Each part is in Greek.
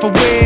For awake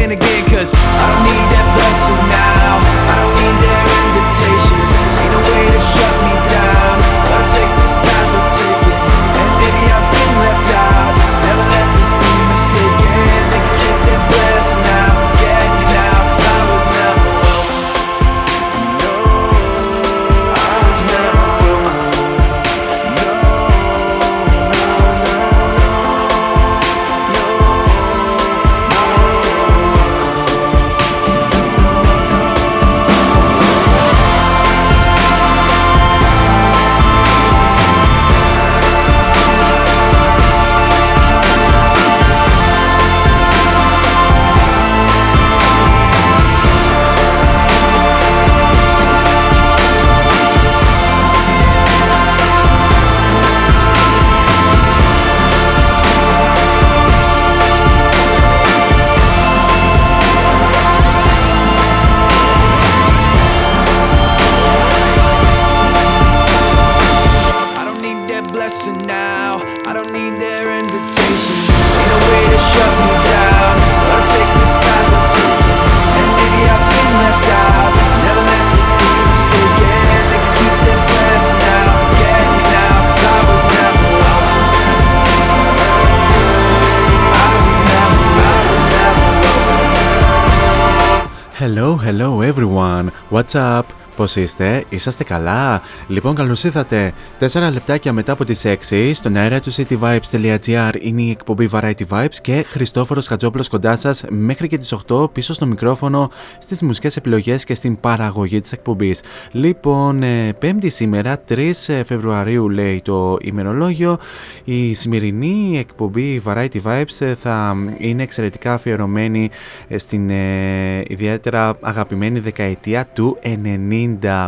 WhatsApp What's up? Πώς είστε, είσαστε καλά; Λοιπόν, καλώς ήρθατε. 4 λεπτάκια μετά από τις 6 στον αέρα του cityvibes.gr είναι η εκπομπή Variety Vibes και Χριστόφορος Χατζόπουλος κοντά σας μέχρι και τις 8 πίσω στο μικρόφωνο στις μουσικές επιλογές και στην παραγωγή της εκπομπής. Λοιπόν, ε, πέμπτη σήμερα, 3 Φεβρουαρίου λέει το ημερολόγιο. Η σημερινή εκπομπή Variety Vibes ε, θα είναι εξαιρετικά αφιερωμένη ε, στην ε, ιδιαίτερα αγαπημένη δεκαετία του 90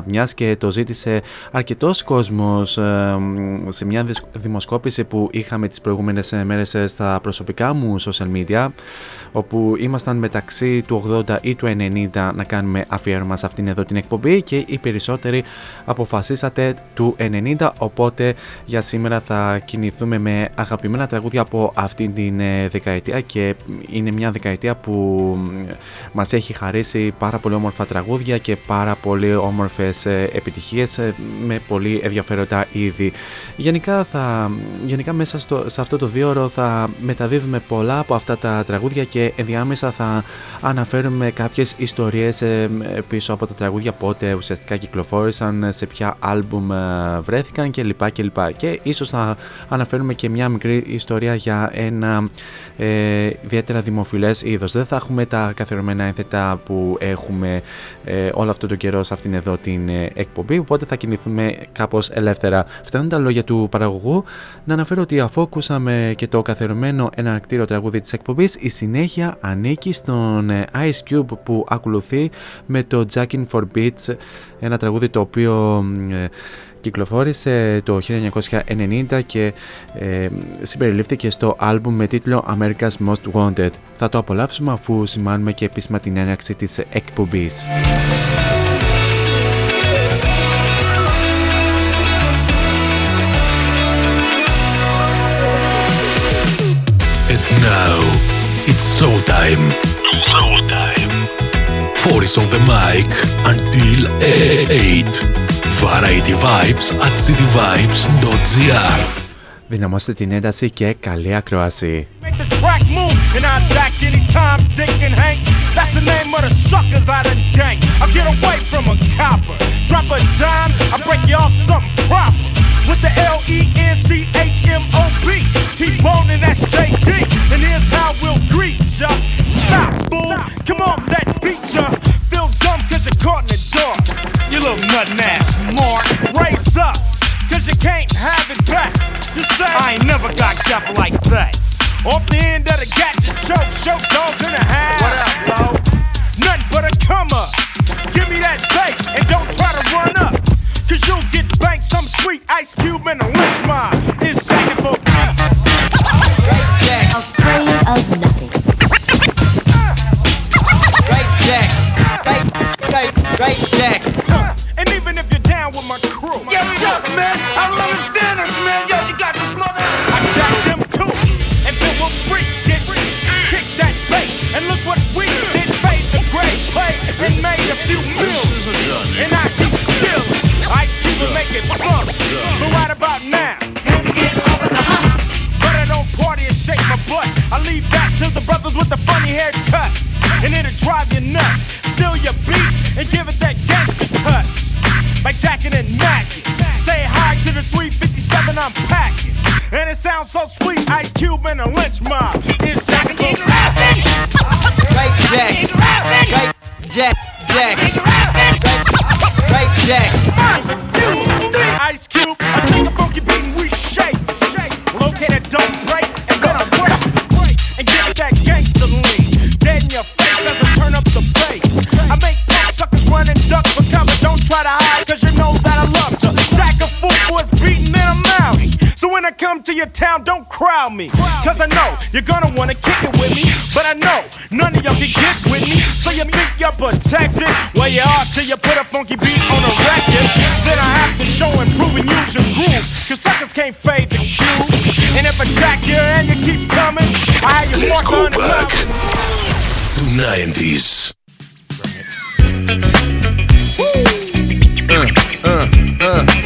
μιας και το ζήτησε αρκετός κόσμος ε, σε μια δυσκ- δημοσκόπηση που είχαμε τις προηγούμενες ε, μέρες ε, στα προσωπικά μου social media όπου ήμασταν μεταξύ του 80 ή του 90 να κάνουμε αφιέρωμα σε αυτήν εδώ την εκπομπή και οι περισσότεροι αποφασίσατε του 90 οπότε για σήμερα θα κινηθούμε με αγαπημένα τραγούδια από αυτήν την ε, δεκαετία και είναι μια δεκαετία που μ, μας έχει χαρίσει πάρα πολύ όμορφα τραγούδια και πάρα πολύ όμορφες ε, επιτυχίες ε, με πολύ ενδιαφέροντα είδη. Γενικά, θα, γενικά μέσα στο, σε αυτό το δύο θα μεταδίδουμε πολλά από αυτά τα τραγούδια και ενδιάμεσα θα αναφέρουμε κάποιες ιστορίες ε, πίσω από τα τραγούδια πότε ουσιαστικά κυκλοφόρησαν, σε ποια άλμπουμ ε, βρέθηκαν κλπ. Και, και ίσως θα αναφέρουμε και μια μικρή ιστορία για ένα ε, ιδιαίτερα δημοφιλές είδος. Δεν θα έχουμε τα καθιερωμένα ένθετα που έχουμε ε, όλο αυτό το καιρό σε αυτήν εδώ την ε, εκπομπή, οπότε θα κινηθούμε κάπως ελεύθερα. Φτάνουν τα λόγια του παραγωγού, να αναφέρω ότι αφού ακούσαμε και το καθιερωμένο εναρκτήριο τραγούδι της εκπομπής, η συνέχεια ανήκει στον ε, Ice Cube που ακολουθεί με το Jackin for Beats, ένα τραγούδι το οποίο ε, κυκλοφόρησε το 1990 και ε, συμπεριλήφθηκε στο άλμπουμ με τίτλο America's Most Wanted. Θα το απολαύσουμε αφού σημάνουμε και επίσημα την έναρξη της εκπομπής. now, it's showtime. Showtime. Four is on the mic until 8. Variety Vibes at cityvibes.gr Δυναμώστε την ένταση και καλή ακρόαση. Make the track move and I jack anytime, Dick and Hank. That's the name of the suckers I done gang. I get away from a copper. Drop a dime, I break you off something proper. With the L E N C H M O B. T-Bone and that's JD. And here's how we'll greet ya. Stop, fool. Come on, that beat ya. Feel dumb cause you're caught in the dark. You little nuttin' ass mark. Raise up, cause you can't have it back. You say, I ain't never got deaf like that. Off the end of the gadget choke, show dogs in the house. But a come up. Give me that bass and don't try to run up. Cause you'll get banked some sweet ice cube in a lynch mob. It's jacking for beats. afraid of nothing. Right Jack. Right, right, right Jack. And even if you're down with my crew, Yo, Chuck, man, I don't understand a few. And I keep still. I keep it fun. But right about now. But I don't party and shake my butt. I leave that to the brothers with the funny haircuts. And it'll drive you nuts. Steal your beat and give it that gangster touch. Like Jackin' and Mackin. Say hi to the 357 I'm packing. And it sounds so sweet. Ice Cube and a lynch mob. It's Jackin' for Right Jack. Right Jack. Jack. Right Jack. Ice Cube. I take a funky beat I come to your town, don't crowd me. Cause I know you're gonna wanna kick it with me. But I know none of y'all can get with me. So you think you're protected? Well, you are till you put a funky beat on a record. Then I have to show and prove and use your groove. Cause suckers can't fade the cue. And if I jack you and you keep coming, I have you Let's go on the back cover. to 90s. What? Uh, uh, uh.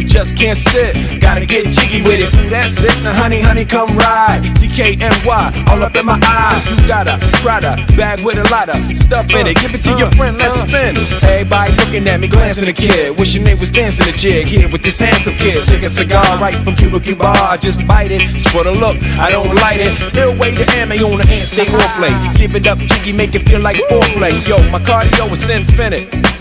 Just can't sit, gotta get jiggy with it. That's it, now honey, honey, come ride. DKNY, all up in my eyes. You got a Prada bag with a lot of stuff in it. Give it to your friend, let's spin. Everybody looking at me, glancing at the kid. Wishing they was dancing a jig here with this handsome kid. Sick a cigar right from Cuba Cuba. I just bite it. It's for the look, I don't light it. Ill way to ammo on the hand, stay play. Give it up, jiggy, make it feel like foreplay. Yo, my cardio is infinite.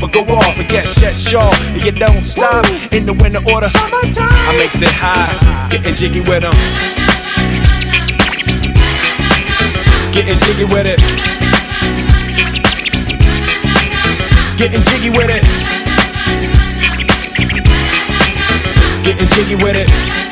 or go off. And yes, yes, sure. And you don't stop in the winter order. I makes it high, getting jiggy with them. Getting jiggy with it. Getting jiggy with it. Getting jiggy with it.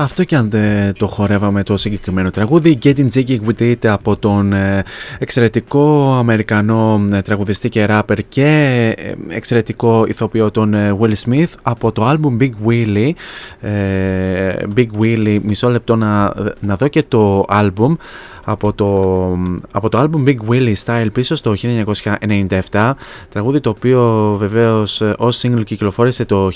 Αυτό και αν δεν το χορεύαμε το συγκεκριμένο τραγούδι. Getting Jiggy With It από τον ε, εξαιρετικό Αμερικανό ε, τραγουδιστή και ράπερ και ε, εξαιρετικό ηθοποιό τον Will Smith από το album Big Willie. Big Willie μισό λεπτό να, να δω και το album από το, από το album Big Willie Style πίσω στο 1997 τραγούδι το οποίο βεβαίως ε, ως single κυκλοφόρησε το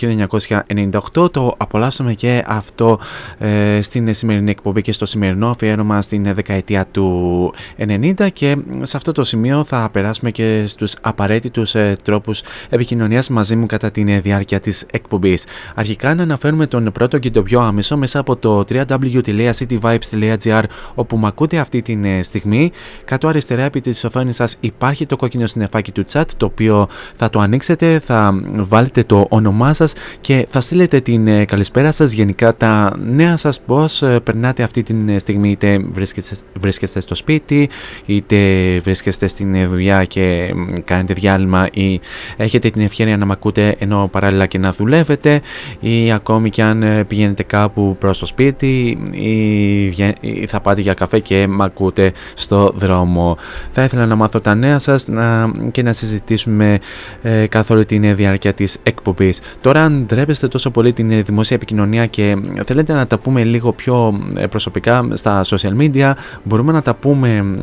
1998 το απολαύσαμε και αυτό ε, στην σημερινή εκπομπή και στο σημερινό αφιέρωμα στην δεκαετία του 90 και σε αυτό το σημείο θα περάσουμε και στους απαραίτητους ε, τρόπους επικοινωνίας μαζί μου κατά τη διάρκεια της εκπομπής. Αρχικά να αναφέρουμε τον πρώτο και τον πιο άμεσο μέσα από το www.cityvibes.gr όπου με ακούτε αυτή την ε, στιγμή. Κάτω αριστερά επί της οθόνης σας υπάρχει το κόκκινο συννεφάκι του chat το οποίο θα το ανοίξετε, θα βάλετε το όνομά σας και θα στείλετε την ε, καλησπέρα σας γενικά τα νέα σας πώς ε, περνάτε αυτή τη στιγμή είτε βρίσκεστε, βρίσκεστε στο σπίτι είτε βρίσκεστε στην δουλειά και κάνετε διάλειμμα ή έχετε την ευκαιρία να μ' ακούτε ενώ παράλληλα και να δουλεύετε ή ακόμη και αν πηγαίνετε κάπου προς το σπίτι ή θα πάτε για καφέ και μ' ακούτε στο δρόμο. Θα ήθελα να μάθω τα νέα σας να, και να συζητήσουμε ε, καθ' όλη την διάρκεια της εκπομπής. Τώρα αν ντρέπεστε τόσο πολύ την δημόσια επικοινωνία και θέλετε να τα πούμε λίγο πιο ε, προσωπικά στα social media μπορούμε να τα πούμε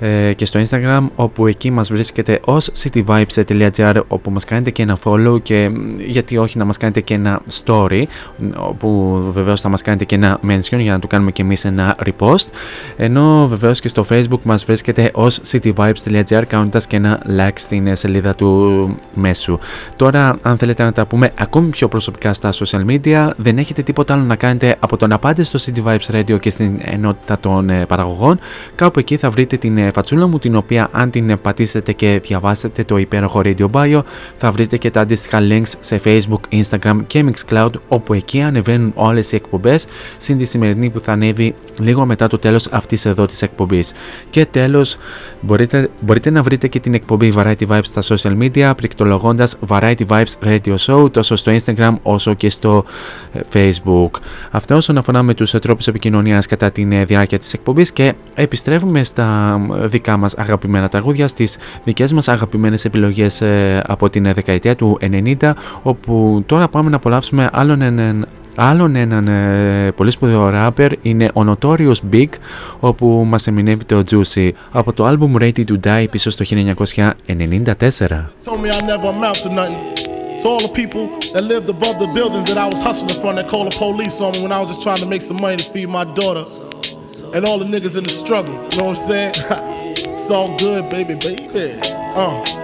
ε, και στο Instagram όπου εκεί μας βρίσκεται ως cityvibes.gr όπου μας κάνετε και ένα follow και γιατί όχι να μας κάνετε και ένα story όπου βεβαίως θα μας κάνετε και ένα mention για να το κάνουμε και εμείς ένα repost ενώ βεβαίως και στο facebook μας βρίσκεται ως cityvibes.gr κάνοντας και ένα like στην σελίδα του μέσου. Τώρα αν θέλετε να τα πούμε ακόμη πιο προσωπικά στα social media δεν έχετε τίποτα άλλο να κάνετε από το να πάτε στο City Vibes Radio και στην ενότητα των ε, παραγωγών κάπου εκεί θα βρείτε την ε, φατσούλα μου την οποία αν την πατήσετε και διαβάσετε το υπέροχο Radio Bio θα βρείτε και τα αντίστοιχα links σε facebook, instagram και mixcloud όπου εκεί ανεβαίνουν όλες οι εκπομπές συν τη σημερινή που θα ανέβει λίγο μετά το τέλος αυτής εδώ της εκπομπής. Και τέλος, μπορείτε, μπορείτε να βρείτε και την εκπομπή Variety Vibes στα social media πληκτρολογώντας Variety Vibes Radio Show τόσο στο Instagram όσο και στο ε, Facebook. Αυτά όσον αφορά με τους τρόπους επικοινωνίας κατά τη ε, διάρκεια της εκπομπής και επιστρέφουμε στα δικά μας αγαπημένα τραγούδια, στις δικές μας αγαπημένες επιλογές ε, από την δεκαετία του 90 όπου τώρα πάμε να απολαύσουμε άλλον έναν Άλλον έναν ε, πολύ σπουδαίο rapper είναι ο Notorious Big όπου μας εμεινεύει το Juicy από το album Ready to Die πίσω στο 1994. To all the people that lived above the buildings that I was hustling from that called the police on me when I was just trying to make some money to feed my daughter. And all the niggas in the struggle, you know what I'm saying? it's all good, baby, baby. Uh.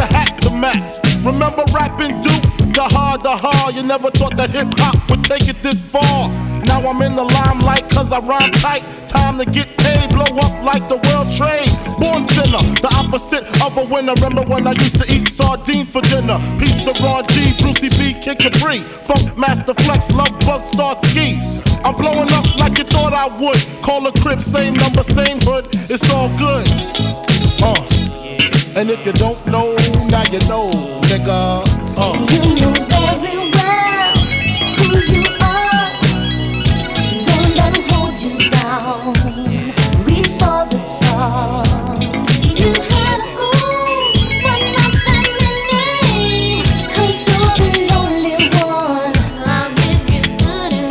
the hat to match. Remember rapping Duke? The hard, the hard. You never thought that hip hop would take it this far. Now I'm in the limelight cause I rhyme tight. Time to get paid, blow up like the world trade. Born sinner, the opposite of a winner. Remember when I used to eat sardines for dinner? Peace to Ron G, Brucey B, Kid Capri. Funk Master Flex, Love Bug, Star Ski. I'm blowing up like you thought I would. Call a crib, same number, same hood. It's all good. Uh. And if you don't know, now you know, nigga. Uh. You know very well who you are. Don't let 'em hold you down. Reach for the stars. You had a goal, but not that many. 'Cause you're the only one. I'll give you good and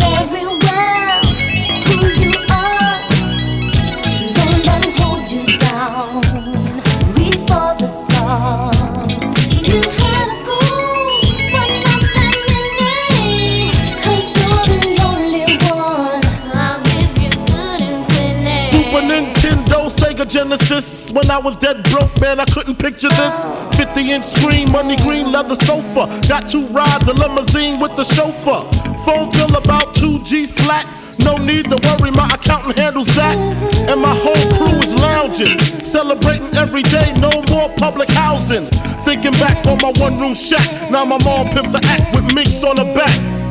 Sega Genesis. When I was dead broke, man, I couldn't picture this. 50 inch screen, money green leather sofa. Got two rides, a limousine with the chauffeur. Phone bill about two G's flat. No need to worry, my accountant handles that. And my whole crew is lounging, celebrating every day, no more public housing. Thinking back on my one room shack, now my mom pimps a act with minks on her back.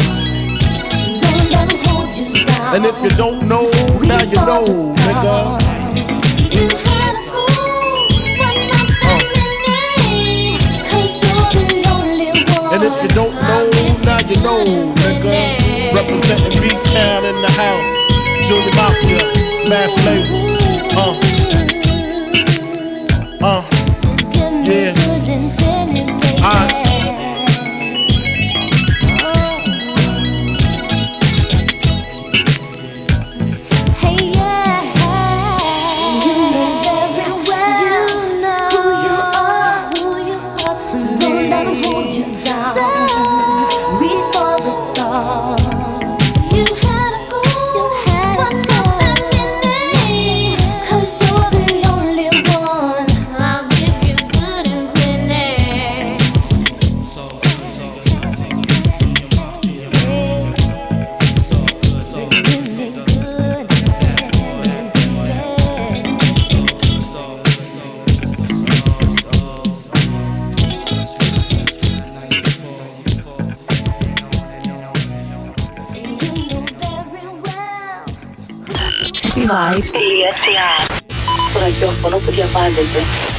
And if you don't know, now you know, nigga. You had a goal, but not that many. 'Cause you're the only one. And if you don't know, now you know, nigga. Representing B-Town in the house. Junior Mafia, Mad Flavor. Uh, uh, yeah. cityvibes.gr Το ραδιόφωνο που διαβάζετε. Oh,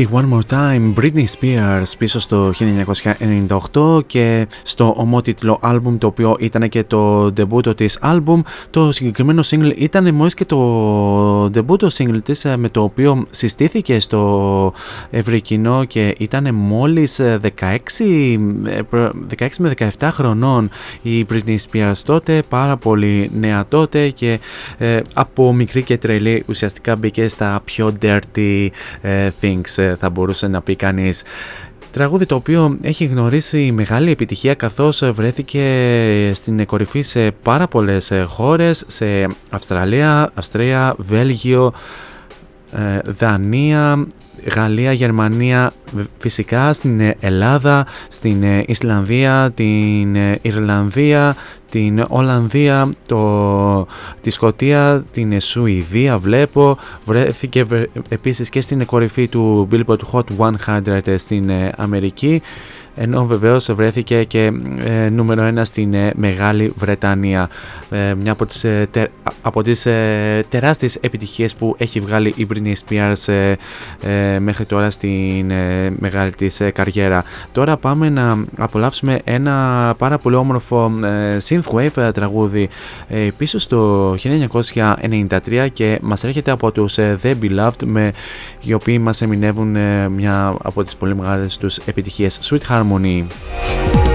Baby One More Time, Britney Spears πίσω στο 1998 και στο ομότιτλο άλμπουμ το οποίο ήταν και το ντεμπούτο της άλμπουμ. Το συγκεκριμένο single ήταν μόλις και το ντεμπούτο single της ε, με το οποίο συστήθηκε στο ευρύ κοινό και ήταν μόλις ε, 16, ε, προ- 16 με 17 χρονών η Britney Spears τότε πάρα πολύ νέα τότε και ε, από μικρή και τρελή ουσιαστικά μπήκε στα πιο dirty ε, things ε, θα μπορούσε να πει κανείς. Τραγούδι το οποίο έχει γνωρίσει μεγάλη επιτυχία καθώς ε, βρέθηκε στην κορυφή σε πάρα πολλές ε, χώρες, σε Αυστραλία, Αυστρία, Βέλγιο, ε, Δανία, Γαλλία, Γερμανία, β- φυσικά στην ε, Ελλάδα, στην ε, Ισλανδία, την ε, Ιρλανδία, την Ολλανδία, το, τη Σκοτία, την ε, Σουηδία βλέπω, βρέθηκε βε- επίσης και στην κορυφή του Billboard Hot 100 στην ε, Αμερική ενώ βεβαίως βρέθηκε και ε, νούμερο 1 στην ε, Μεγάλη Βρετανία. Ε, μια από τις, ε, τε- από τις ε, τεράστιες επιτυχίες που έχει βγάλει η Britney Spears ε, ε, μέχρι τώρα στην ε, μεγάλη της ε, καριέρα. Τώρα πάμε να απολαύσουμε ένα πάρα πολύ όμορφο ε, synthwave ε, τραγούδι ε, πίσω στο 1993 και μας έρχεται από τους ε, The Beloved με, οι οποίοι μας εμεινεύουν ε, μια από τις πολύ μεγάλες τους επιτυχίες Sweet Harmony. Harmony.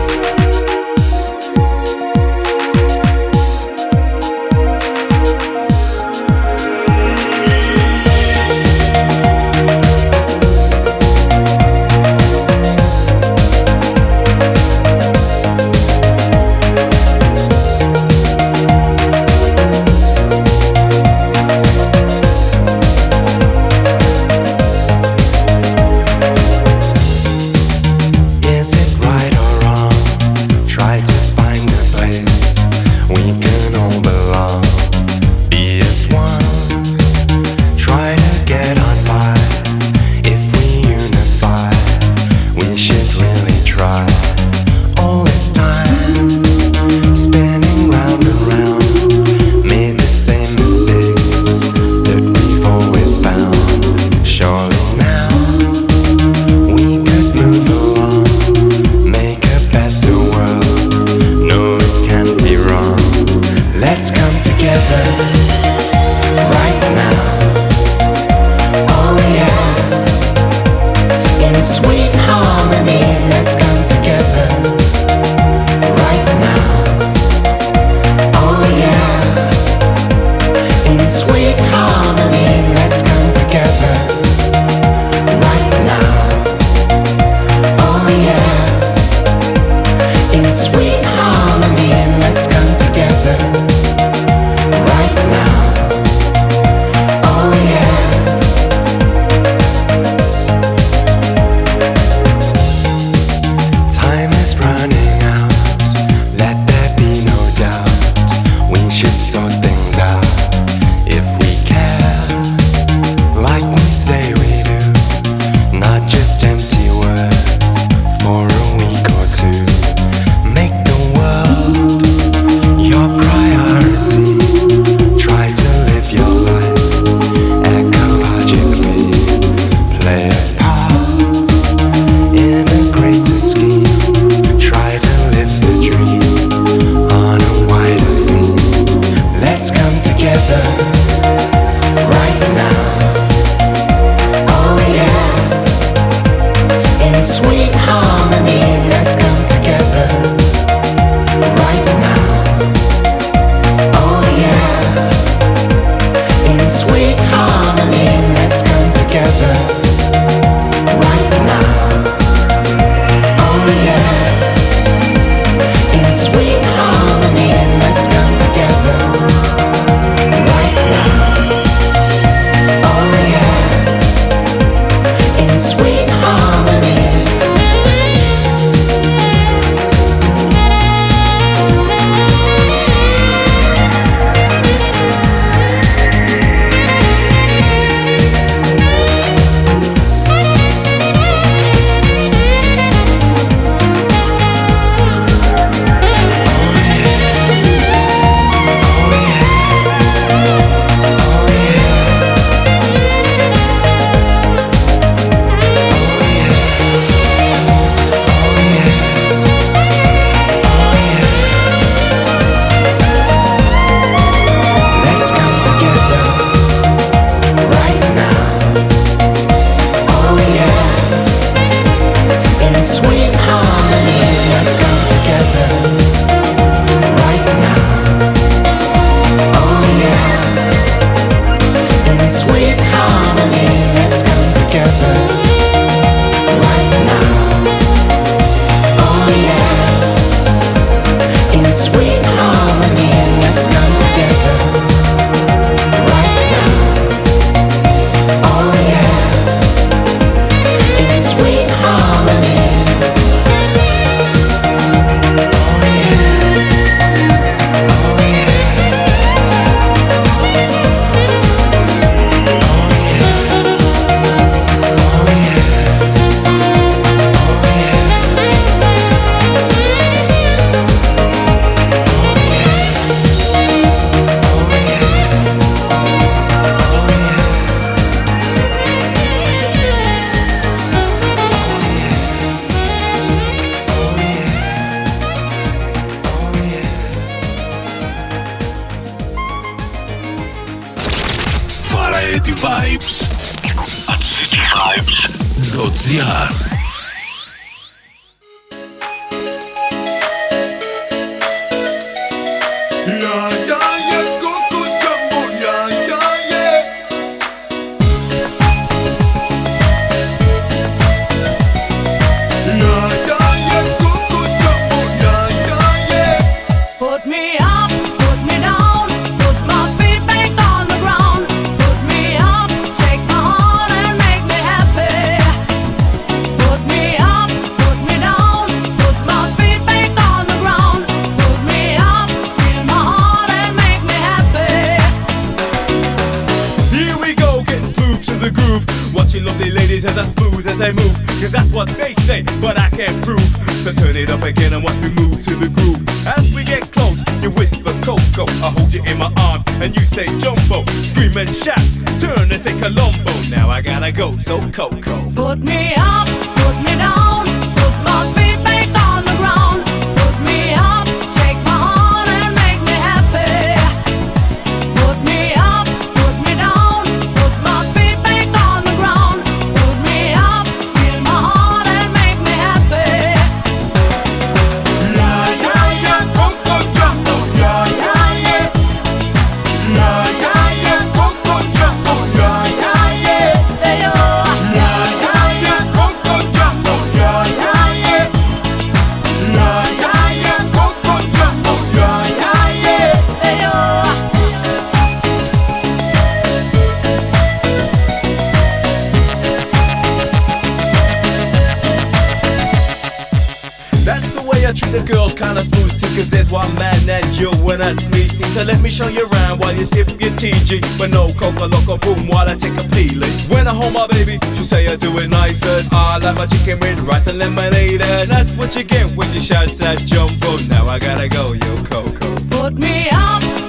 So let me show you around while you sip your TG. But no coca loco boom while I take a peeling. When I hold my baby, she say I do it nicer. I like my chicken with rice and lemonade. And that's what you get when you shout that jumbo. Now I gotta go, yo Coco. Put me up.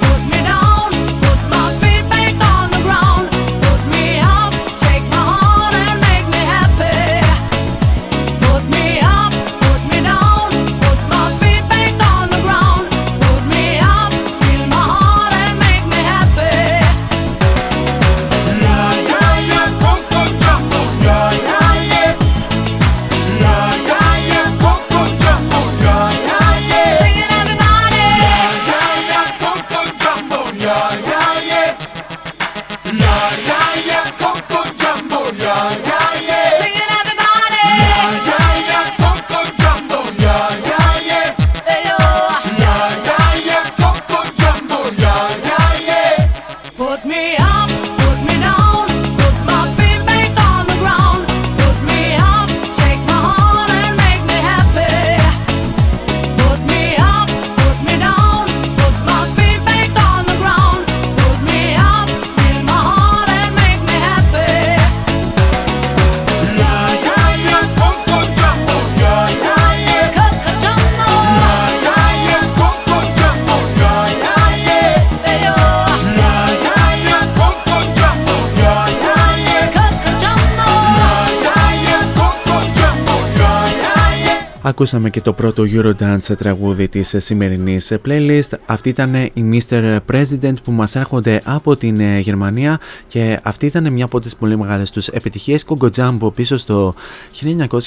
Ακούσαμε και το πρώτο Eurodance τραγούδι της σημερινής playlist. Αυτή ήταν η Mr. President που μας έρχονται από την ε, Γερμανία και αυτή ήταν μια από τις πολύ μεγάλες τους επιτυχίες Congo Jumbo πίσω στο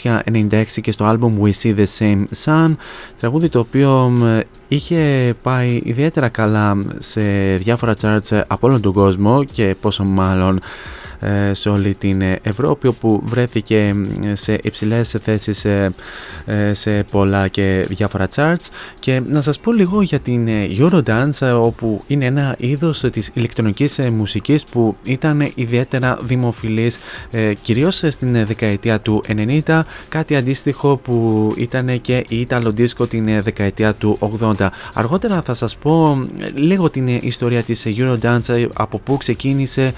1996 και στο album We See The Same Sun τραγούδι το οποίο είχε πάει ιδιαίτερα καλά σε διάφορα charts από όλο τον κόσμο και πόσο μάλλον ε, σε όλη την ε, Ευρώπη όπου βρέθηκε σε υψηλές θέσεις ε, σε πολλά και διάφορα charts. Και να σας πω λίγο για την Eurodance όπου είναι ένα είδος της ηλεκτρονικής μουσικής που ήταν ιδιαίτερα δημοφιλής κυρίως στην δεκαετία του 90 κάτι αντίστοιχο που ήταν και η Italo την δεκαετία του 80 αργότερα θα σας πω λίγο την ιστορία της Eurodance από πού ξεκίνησε,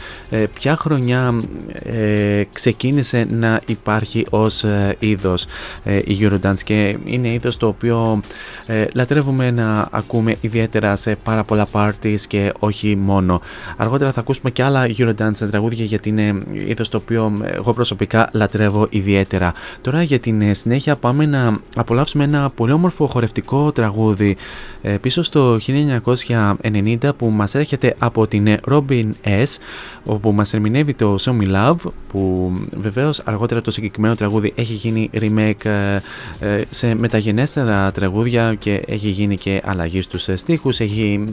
ποια χρονιά χρονιά ε, ξεκίνησε να υπάρχει ως ε, είδος ε, η Eurodance και είναι είδος το οποίο ε, λατρεύουμε να ακούμε ιδιαίτερα σε πάρα πολλά parties και όχι μόνο. Αργότερα θα ακούσουμε και άλλα Eurodance τραγούδια γιατί είναι είδος το οποίο εγώ προσωπικά λατρεύω ιδιαίτερα. Τώρα για την ε, συνέχεια πάμε να απολαύσουμε ένα πολύ όμορφο χορευτικό τραγούδι ε, πίσω στο 1990 που μας έρχεται από την ε, Robin S όπου μας ερμηνεύει το Show Me Love που βεβαίως αργότερα το συγκεκριμένο τραγούδι έχει γίνει remake ε, ε, σε μεταγενέστερα τραγούδια και έχει γίνει και αλλαγή στους ε, στίχους, έχει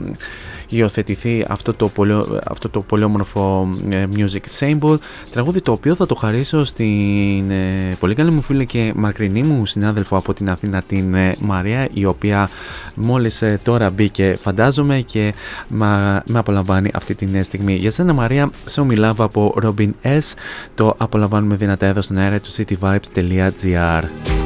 υιοθετηθεί αυτό το πολύ, αυτό το πολύ όμορφο ε, music symbol τραγούδι το οποίο θα το χαρίσω στην ε, πολύ καλή μου φίλη και μακρινή μου συνάδελφο από την Αθήνα την ε, Μαρία η οποία μόλις ε, τώρα μπήκε φαντάζομαι και μα, με απολαμβάνει αυτή την ε, στιγμή. Για σένα Μαρία σε ομιλάβα από Robin S. Το απολαμβάνουμε δυνατά εδώ στον αέρα του cityvibes.gr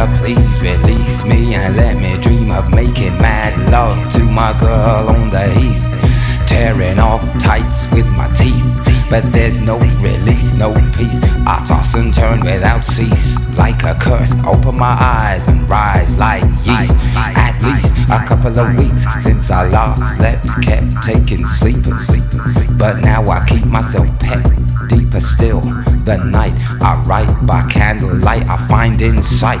Please release me and let me dream of making mad love to my girl on the heath. Tearing off tights with my teeth, but there's no release, no peace. I toss and turn without cease, like a curse. Open my eyes and rise like yeast. At least a couple of weeks since I last slept, kept taking sleepers. But now I keep myself pet deeper still. The night I write by candlelight, I find insight,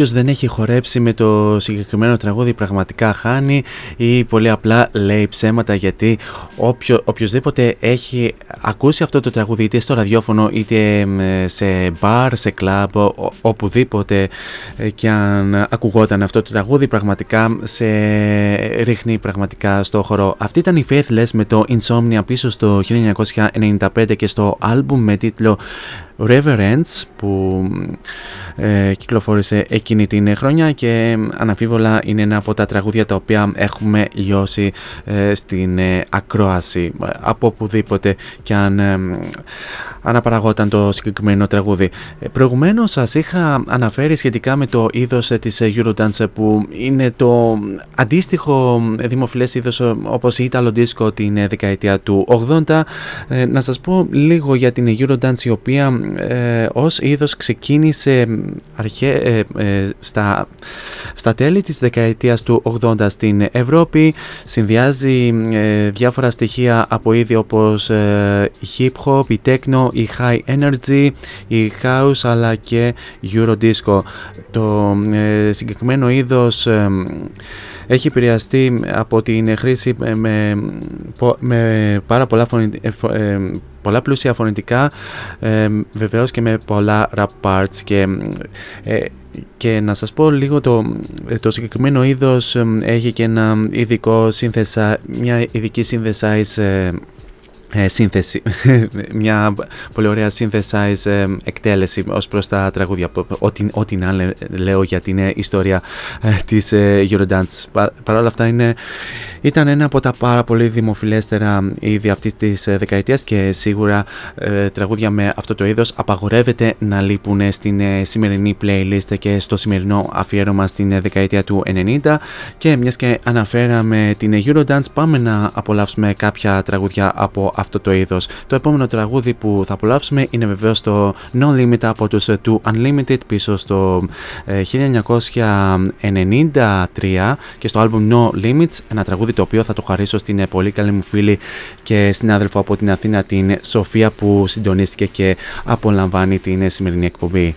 Όποιος δεν έχει χορέψει με το συγκεκριμένο τραγούδι πραγματικά χάνει ή πολύ απλά λέει ψέματα γιατί όποιο, οποιοδήποτε έχει ακούσει αυτό το τραγούδι είτε στο ραδιόφωνο είτε μ, σε μπαρ, σε κλαμπ, ο- οπουδήποτε ε, και αν ακουγόταν αυτό το τραγούδι πραγματικά σε ρίχνει πραγματικά στο χώρο. Αυτή ήταν η Faithless με το Insomnia πίσω στο 1995 και στο άλμπουμ με τίτλο Reverence που ε, κυκλοφόρησε εκείνη την χρονιά και αναφίβολα είναι ένα από τα τραγούδια τα οποία έχουμε λιώσει ε, στην ε, ακρόαση ε, από οπουδήποτε και αν ε, αναπαραγόταν το συγκεκριμένο τραγούδι. Ε, προηγουμένως σας είχα αναφέρει σχετικά με το είδος ε, της ε, Eurodance ε, που είναι το αντίστοιχο ε, δημοφιλές είδος ε, όπως η Italo Disco την ε, δεκαετία του 80. Ε, να σας πω λίγο για την Eurodance η οποία ε, ως είδος ξεκίνησε αρχέ, ε, ε, στα, στα τέλη της δεκαετίας του 80 στην Ευρώπη συνδυάζει ε, διάφορα στοιχεία από είδη όπως ε, η hip hop, η techno, η high energy, η house αλλά και Eurodisco. Το ε, συγκεκριμένο είδος ε, έχει επηρεαστεί από την χρήση με, με, πο- με πάρα πολλά, φωνη, ε, φο- ε, πολλά πλούσια φωνητικά ε, βεβαίως και με πολλά rap parts και, ε, και να σας πω λίγο το, το συγκεκριμένο είδος ε, έχει και ένα ειδικό σύνθεσα, μια ειδική synthesize ε, ε, σύνθεση, μια πολύ ωραία synthesize ε, εκτέλεση ως προς τα τραγούδια, Πο- ό,τι, ό,τι να λέ- λέω για την ε, ιστορία ε, της ε, Eurodance. Πα, Παρ' όλα αυτά είναι, ήταν ένα από τα πάρα πολύ δημοφιλέστερα είδη αυτής της ε, δεκαετίας και σίγουρα ε, τραγούδια με αυτό το είδος απαγορεύεται να λείπουν στην ε, σημερινή playlist και στο σημερινό αφιέρωμα στην ε, δεκαετία του 90 και μιας και αναφέραμε την ε, Eurodance πάμε να απολαύσουμε κάποια τραγούδια από αυτό το είδος. Το επόμενο τραγούδι που θα απολαύσουμε είναι βεβαίως το No Limit από τους ε, του Unlimited πίσω στο ε, 1993 και στο album No Limits. Ένα τραγούδι το οποίο θα το χαρίσω στην ε, πολύ καλή μου φίλη και συνάδελφο από την Αθήνα, την Σοφία που συντονίστηκε και απολαμβάνει την σημερινή εκπομπή.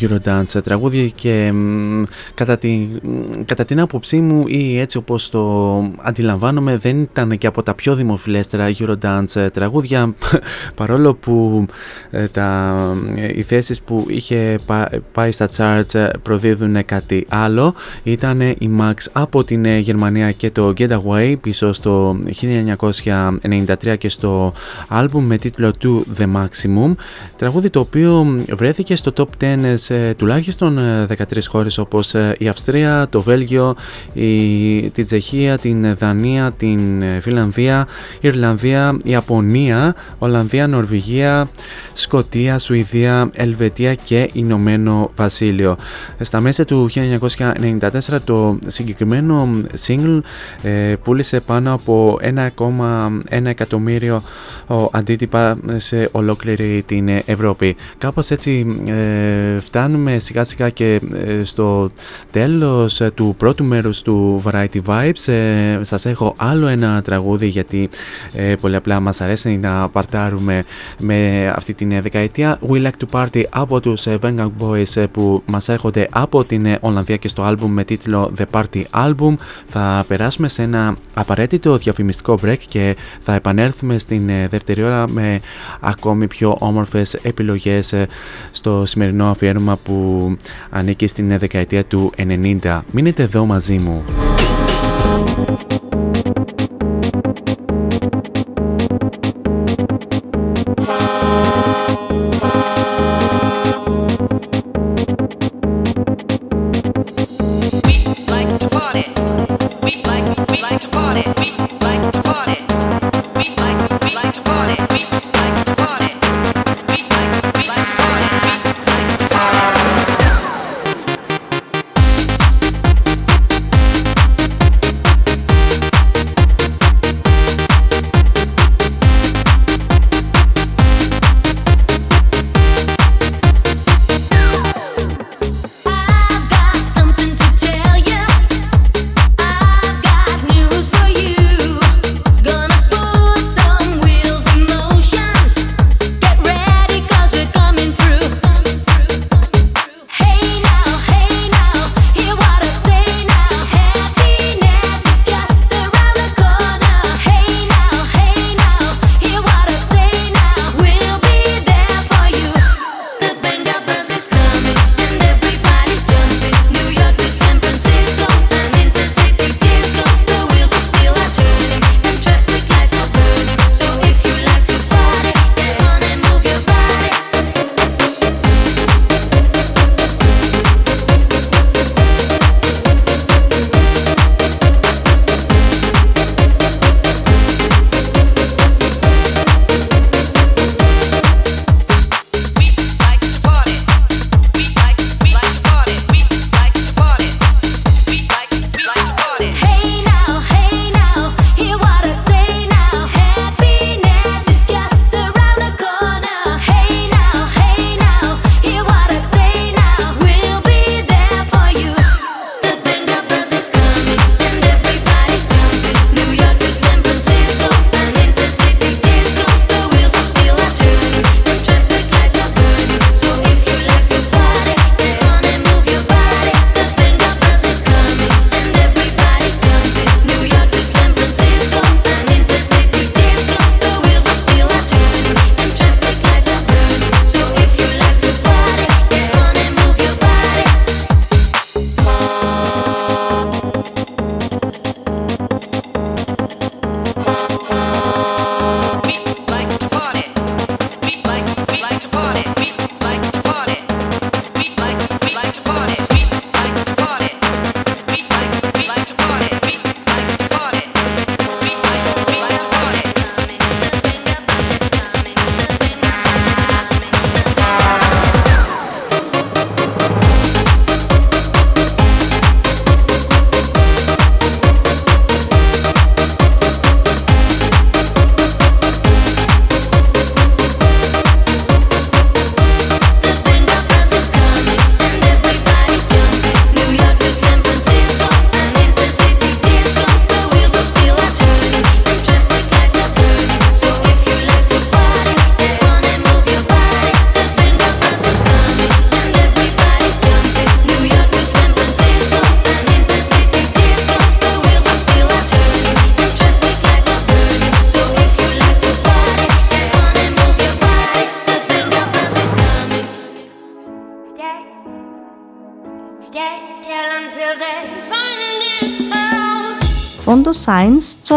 Eurodance τραγούδι και μ, κατά, τη, μ, κατά την άποψή μου ή έτσι όπως το αντιλαμβάνομαι δεν ήταν και από τα πιο δημοφιλέστερα Eurodance τραγούδια παρόλο που ε, τα, ε, οι θέσεις που είχε πά- πάει στα charts ε, προδίδουν κάτι άλλο ήταν η Max από την ε, Γερμανία και το Getaway πίσω στο 1993 και στο άλμπουμ με τίτλο To The Maximum. Τραγούδι το οποίο βρέθηκε στο top 10 σε τουλάχιστον ε, 13 χώρες όπως ε, η Αυστρία, το Βέλγιο, η, την Τσεχία, την Δανία, την ε, Φιλανδία, η Ιρλανδία, η Ιαπωνία, Ολλανδία, Νορβηγία, Σκοτία, Σουηδία, Ελβετία και Ηνωμένο Βασίλειο. Στα μέσα του 1994 το συγκεκριμένο single ε, πούλησε πάνω από 1,1 εκατομμύριο ο, αντίτυπα σε ολόκληρη την ε, Ευρώπη. Κάπως έτσι ε, φτάνουμε σιγά σιγά και ε, στο τέλος ε, του πρώτου μέρους του Variety Vibes. Ε, σας έχω άλλο ένα τραγούδι γιατί ε, πολύ απλά μας αρέσει να παρτάρουμε με αυτή την ε, δεκαετία. We Like to Party από τους ε, Vanguard Boys ε, που μας έρχονται από την ε, Ολλανδία και στο άλμπουμ με τίτλο The Party Album. Θα περάσουμε σε ένα απαραίτητο διαφημιστικό break και θα επανέλθουμε στην ε, δεύτερη ώρα με ακόμη πιο όμορφες επιλογές ε, στο σημερινό αφιέρωμα που ανήκει στην ε, δεκαετία του 90. Μείνετε εδώ μαζί μου.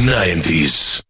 90s.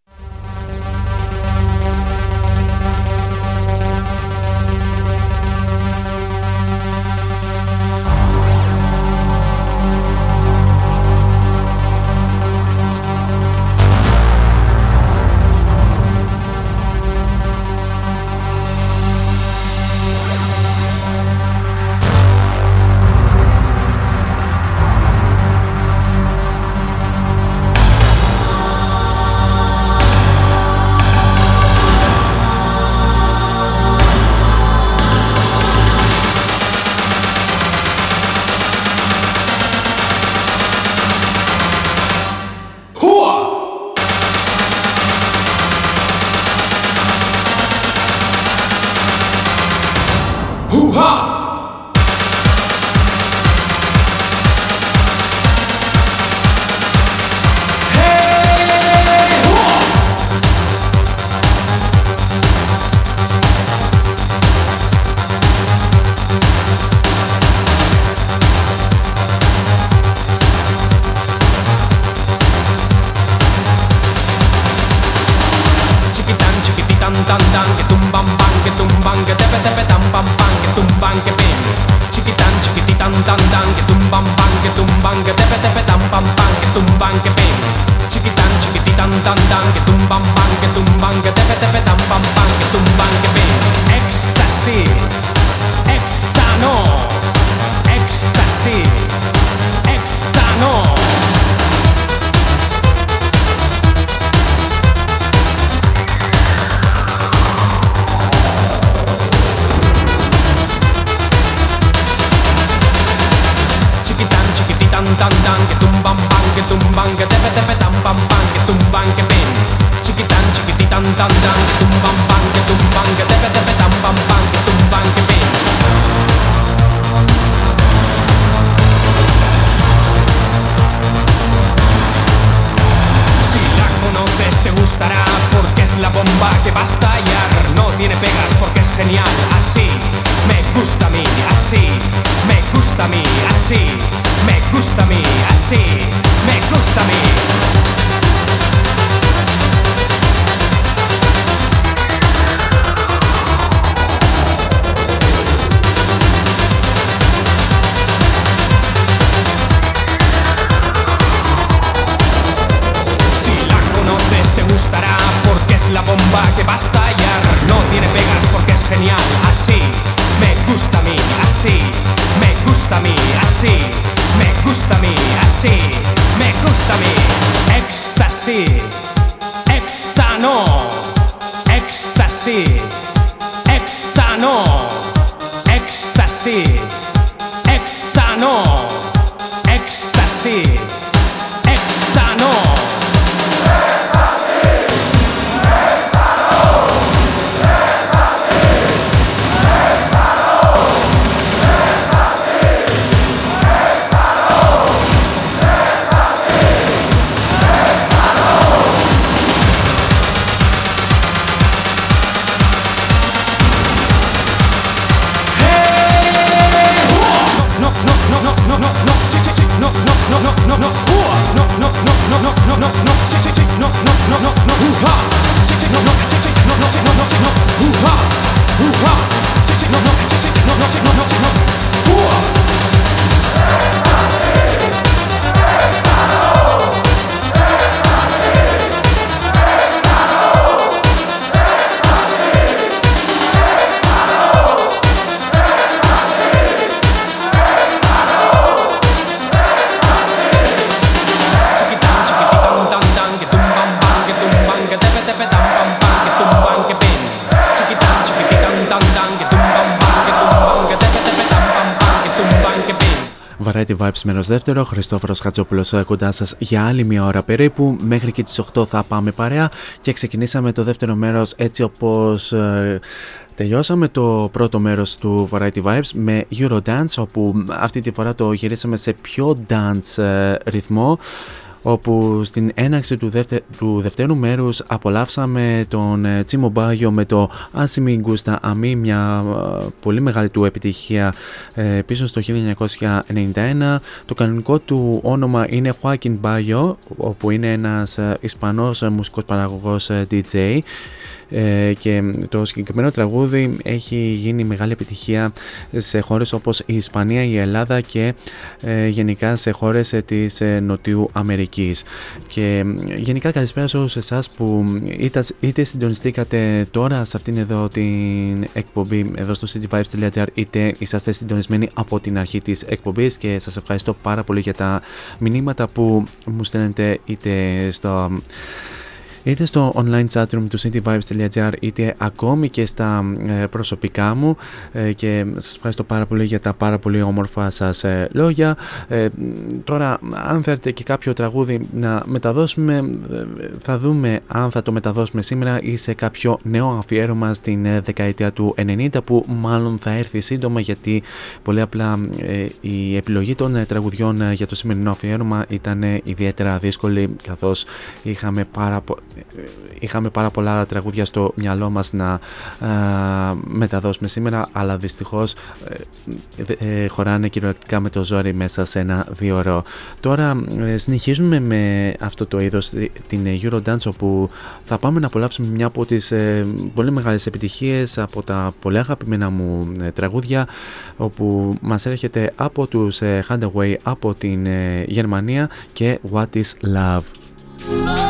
Variety Vibes μέρος δεύτερο. Χριστόφορος Χατζόπουλος ε, κοντά σας για άλλη μια ώρα περίπου. Μέχρι και τις 8 θα πάμε παρέα και ξεκινήσαμε το δεύτερο μέρος έτσι όπως ε, τελειώσαμε το πρώτο μέρος του Variety Vibes με Eurodance όπου αυτή τη φορά το γυρίσαμε σε πιο dance ε, ρυθμό όπου στην έναρξη του, δευτε, του δευτέρου μέρους απολαύσαμε τον ε, Τσίμο Μπάγιο με το Άσιμι Γκούστα Αμή, μια ε, πολύ μεγάλη του επιτυχία ε, πίσω στο 1991. Το κανονικό του όνομα είναι Joaquin Bayo, όπου είναι ένας Ισπανός μουσικός παραγωγός DJ ε, και το συγκεκριμένο τραγούδι έχει γίνει μεγάλη επιτυχία σε χώρες όπως η Ισπανία, η Ελλάδα και ε, γενικά σε χώρες ε, της Νοτιού Αμερικής. Και γενικά καλησπέρα σε όλους εσάς που είτε, είτε συντονιστήκατε τώρα σε αυτήν εδώ την εκπομπή εδώ στο cityvibes.gr είτε είσαστε συντονισμένοι από την αρχή της εκπομπής και σας ευχαριστώ πάρα πολύ για τα μηνύματα που μου στέλνετε είτε στο είτε στο online chatroom του cityvibes.gr είτε ακόμη και στα ε, προσωπικά μου ε, και σας ευχαριστώ πάρα πολύ για τα πάρα πολύ όμορφα σας ε, λόγια. Τώρα αν θέλετε και κάποιο τραγούδι να μεταδώσουμε θα δούμε αν θα το μεταδώσουμε σήμερα ή σε κάποιο νέο αφιέρωμα στην δεκαετία του 90 που μάλλον θα έρθει σύντομα γιατί πολύ απλά η επιλογή των τραγουδιών για το σημερινό αφιέρωμα ήταν ιδιαίτερα δύσκολη καθώς είχαμε πάρα, είχαμε πάρα πολλά τραγούδια στο μυαλό μας να μεταδώσουμε σήμερα αλλά δυστυχώς ε, ε, χωράνε κυριολεκτικά με το ζόρι μέσα σε ένα δύο ώρο. Τώρα ε, συνεχίζουμε με αυτό το είδος την Eurodance όπου θα πάμε να απολαύσουμε μια από τις πολύ μεγάλες επιτυχίες από τα πολύ αγαπημένα μου τραγούδια όπου μας έρχεται από τους Handaway από την Γερμανία και What is Love.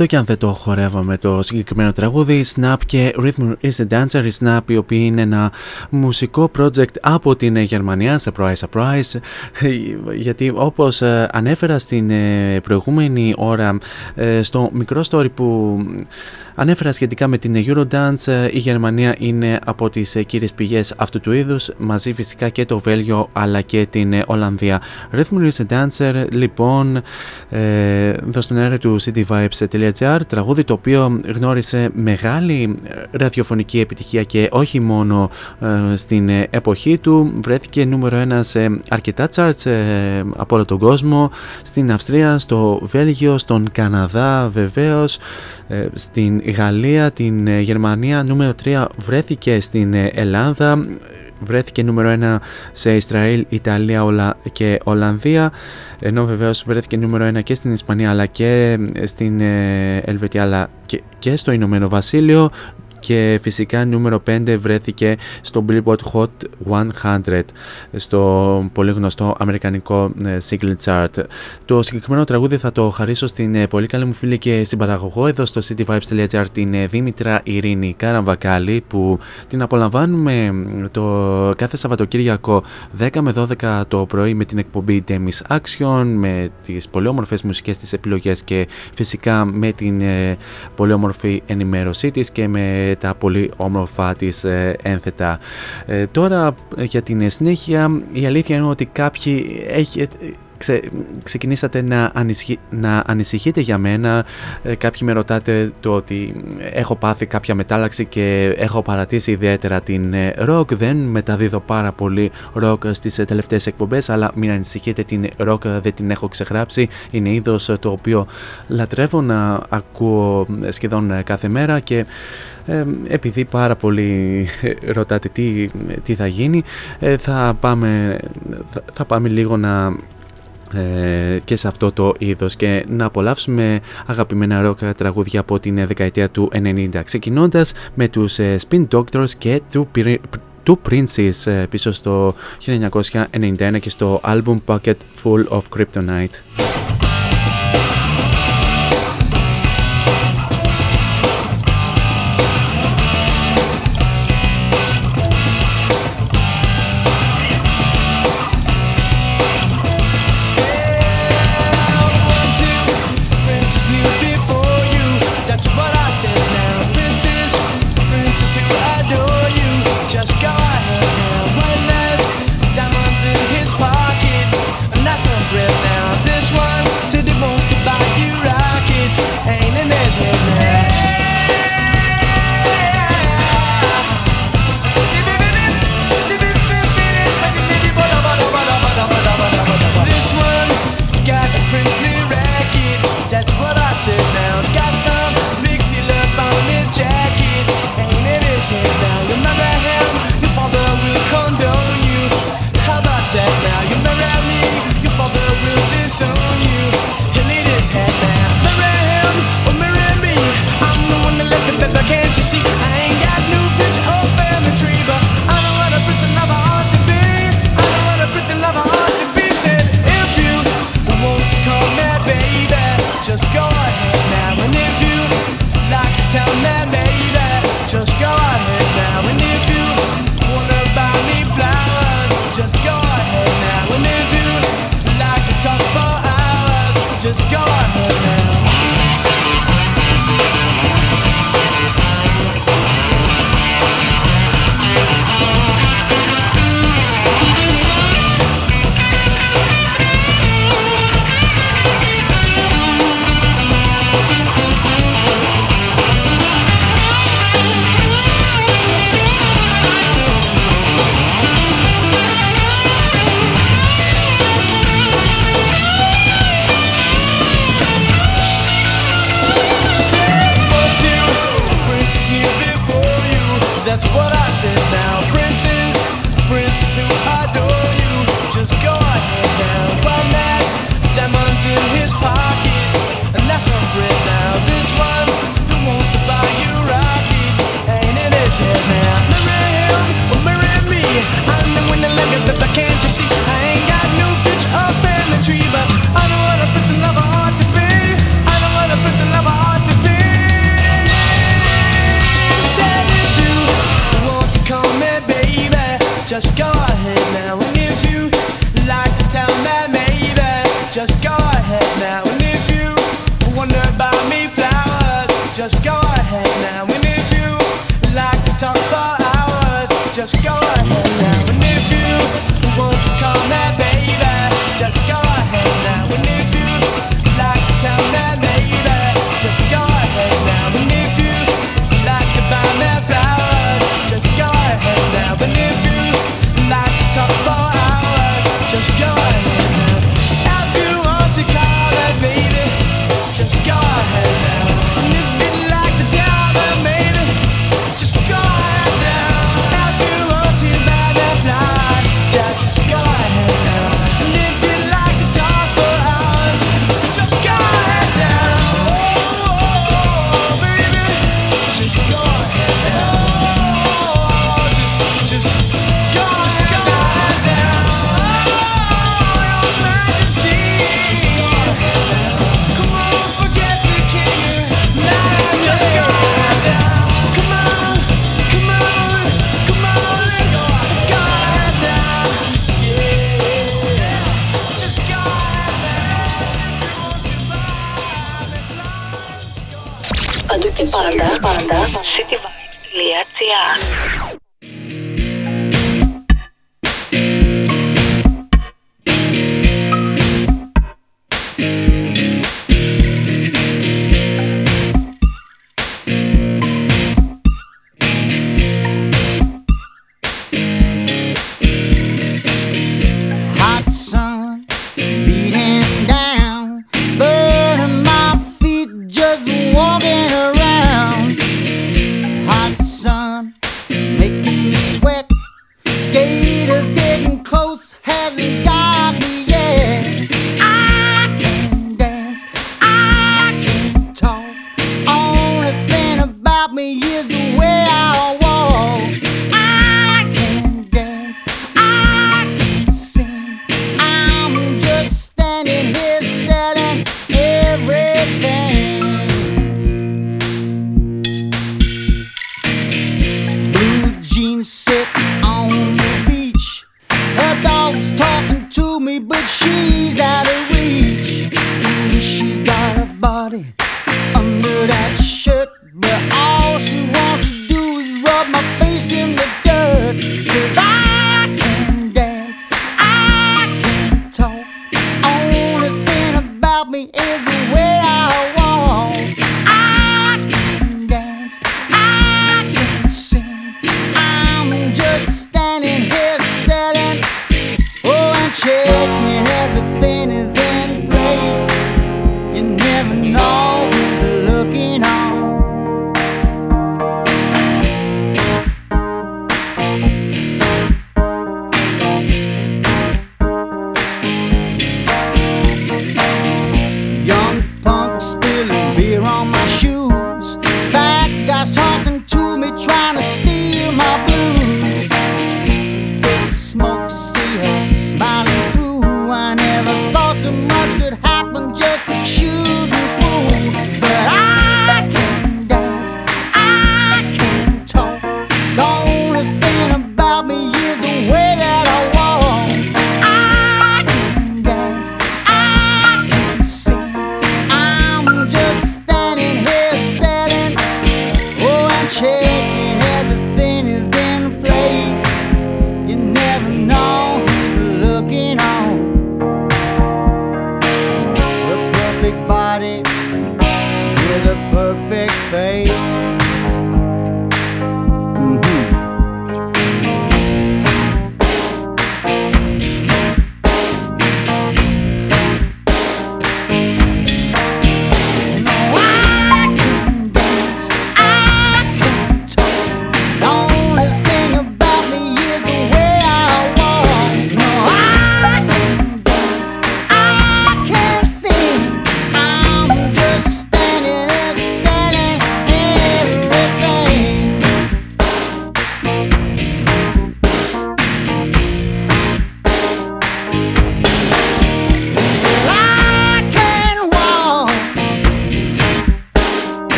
Αυτό και αν δεν το χορεύαμε το συγκεκριμένο τραγούδι, Snap και Rhythm is a Dancer. Η Snap, η οποία είναι ένα μουσικό project από την Γερμανία, surprise, surprise. Γιατί όπως ε, ανέφερα στην ε, προηγούμενη ώρα ε, στο μικρό story που Ανέφερα σχετικά με την Eurodance, ε, η Γερμανία είναι από τις ε, κύριες πηγές αυτού του είδους, μαζί φυσικά και το Βέλγιο αλλά και την ε, Ολλανδία. Rhythm is a Dancer, λοιπόν, ε, εδώ στον αέρα του cityvibes.gr, τραγούδι το οποίο γνώρισε μεγάλη ραδιοφωνική επιτυχία και όχι μόνο στην εποχή του, βρέθηκε νούμερο 1 σε αρκετά charts από όλο τον κόσμο, στην Αυστρία, στο Βέλγιο, στον Καναδά βεβαίως, στην Γαλλία, την ε, Γερμανία, νούμερο 3 βρέθηκε στην ε, Ελλάδα, βρέθηκε νούμερο 1 σε Ισραήλ, Ιταλία και Ολλανδία, ενώ βεβαίως βρέθηκε νούμερο 1 και στην Ισπανία αλλά και ε, στην Ελβετία αλλά και στο Ηνωμένο Βασίλειο, και φυσικά νούμερο 5 βρέθηκε στο Billboard Hot 100 στο πολύ γνωστό αμερικανικό ε, single chart. Το συγκεκριμένο τραγούδι θα το χαρίσω στην ε, πολύ καλή μου φίλη και στην παραγωγό εδώ στο cityvibes.gr την ε, Δήμητρα Ειρήνη Καραμβακάλη που την απολαμβάνουμε το κάθε Σαββατοκύριακο 10 με 12 το πρωί με την εκπομπή Demis Action με τις πολύ όμορφες μουσικές της επιλογές και φυσικά με την πολύ όμορφη ενημέρωσή της και με τα πολύ όμορφα της ε, ένθετα. Ε, τώρα για την συνέχεια η αλήθεια είναι ότι κάποιοι έχετε ξε, ξεκινήσατε να, να ανησυχείτε για μένα. Ε, κάποιοι με ρωτάτε το ότι έχω πάθει κάποια μετάλλαξη και έχω παρατήσει ιδιαίτερα την ροκ. Δεν μεταδίδω πάρα πολύ ροκ στις ε, τελευταίες εκπομπές, αλλά μην ανησυχείτε την ροκ δεν την έχω ξεγράψει. Είναι είδος το οποίο λατρεύω να ακούω σχεδόν κάθε μέρα και ε, επειδή πάρα πολύ ρωτάτε τι, τι θα γίνει θα, πάμε, θα πάμε λίγο να ε, και σε αυτό το είδος και να απολαύσουμε αγαπημένα ροκ τραγούδια από την δεκαετία του 90 ξεκινώντας με τους ε, Spin Doctors και του Two Princes ε, πίσω στο 1991 και στο album Pocket Full of Kryptonite. just go ahead now. And if you like to talk for hours, just go ahead now.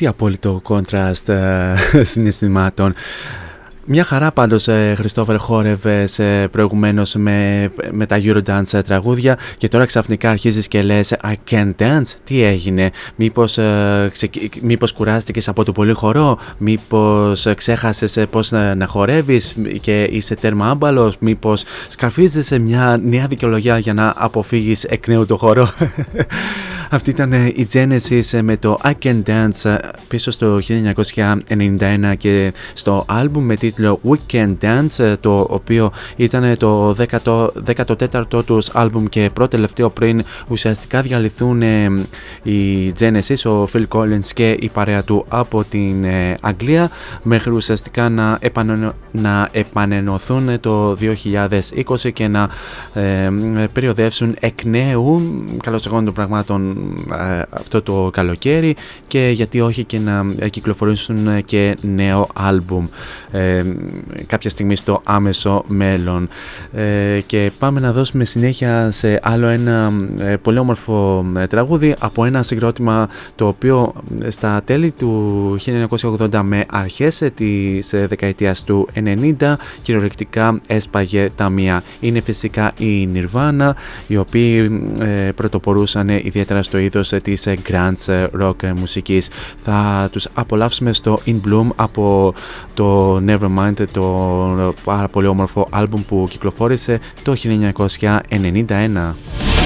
Μα τι απόλυτο contrast ε, συναισθημάτων. Μια χαρά πάντως ε, Χριστόφερ χόρευες ε, προηγουμένως με, με τα Eurodance ε, τραγούδια και τώρα ξαφνικά αρχίζεις και λες I can't dance, τι έγινε, μήπως, ε, ξεκι- μήπως κουράστηκες από το πολύ χορό, μήπως ε, ξέχασες ε, πώς να, να χορεύεις και είσαι τέρμα άμπαλος, μήπως σκαρφίζεσαι μια νέα δικαιολογία για να αποφύγεις εκ νέου το χορό; Αυτή ήταν ε, η Genesis ε, με το I Can Dance ε, πίσω στο 1991 και στο άλμπουμ με τίτλο We Can Dance ε, το οποίο ήταν το 10ο 14ο τους άλμπουμ και πρώτο τελευταίο πριν ουσιαστικά διαλυθούν ε, οι Genesis, ο Phil Collins και η παρέα του από την ε, Αγγλία μέχρι ουσιαστικά να, επανενω- να επανενωθούν ε, το 2020 και να ε, περιοδεύσουν εκ νέου καλώς εγώ των πραγμάτων ε, αυτό το καλοκαίρι και γιατί όχι και να ε, κυκλοφορήσουν ε, και νέο άλμπουμ ε, κάποια στιγμή στο άμεσο μέλλον Ε, και πάμε να δώσουμε συνέχεια σε άλλο ένα ε, πολύ όμορφο ε, τραγούδι από ένα συγκρότημα το οποίο ε, στα τέλη του 1980 με αρχές ε, της ε, δεκαετίας του 90 κυριολεκτικά έσπαγε τα μία. Είναι φυσικά η Nirvana οι οποίοι ε, πρωτοπορούσαν ε, ιδιαίτερα στο είδος ε, της ε, grunge ε, rock ε, μουσικής. Θα τους απολαύσουμε στο In Bloom από το Nevermind το πάρα πολύ όμορφο άλμπουμ που κυκλοφόρησε το 1991.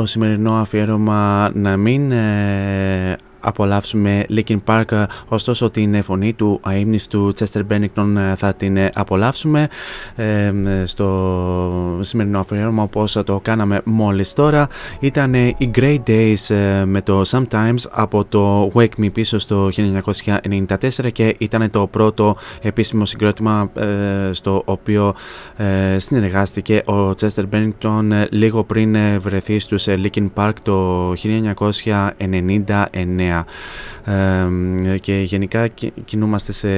Μπορεί στο σημερινό αφιέρωμα να μην ε, απολαύσουμε Linkin Park, ωστόσο την φωνή του αείμνηστου Chester Bennington ε, θα την ε, απολαύσουμε ε, στο σημερινό αφιέρωμα όπως το κάναμε μόλις τώρα. Ήταν ε, οι Great Days ε, με το Sometimes από το Wake Me πίσω στο 1994 και ήταν το πρώτο επίσημο συγκρότημα ε, στο οποίο ε, συνεργάστηκε ο Chester Bennington ε, λίγο πριν ε, βρεθεί στους ε, Linkin Park το 1999 Ε, και γενικά κι- κινούμαστε σε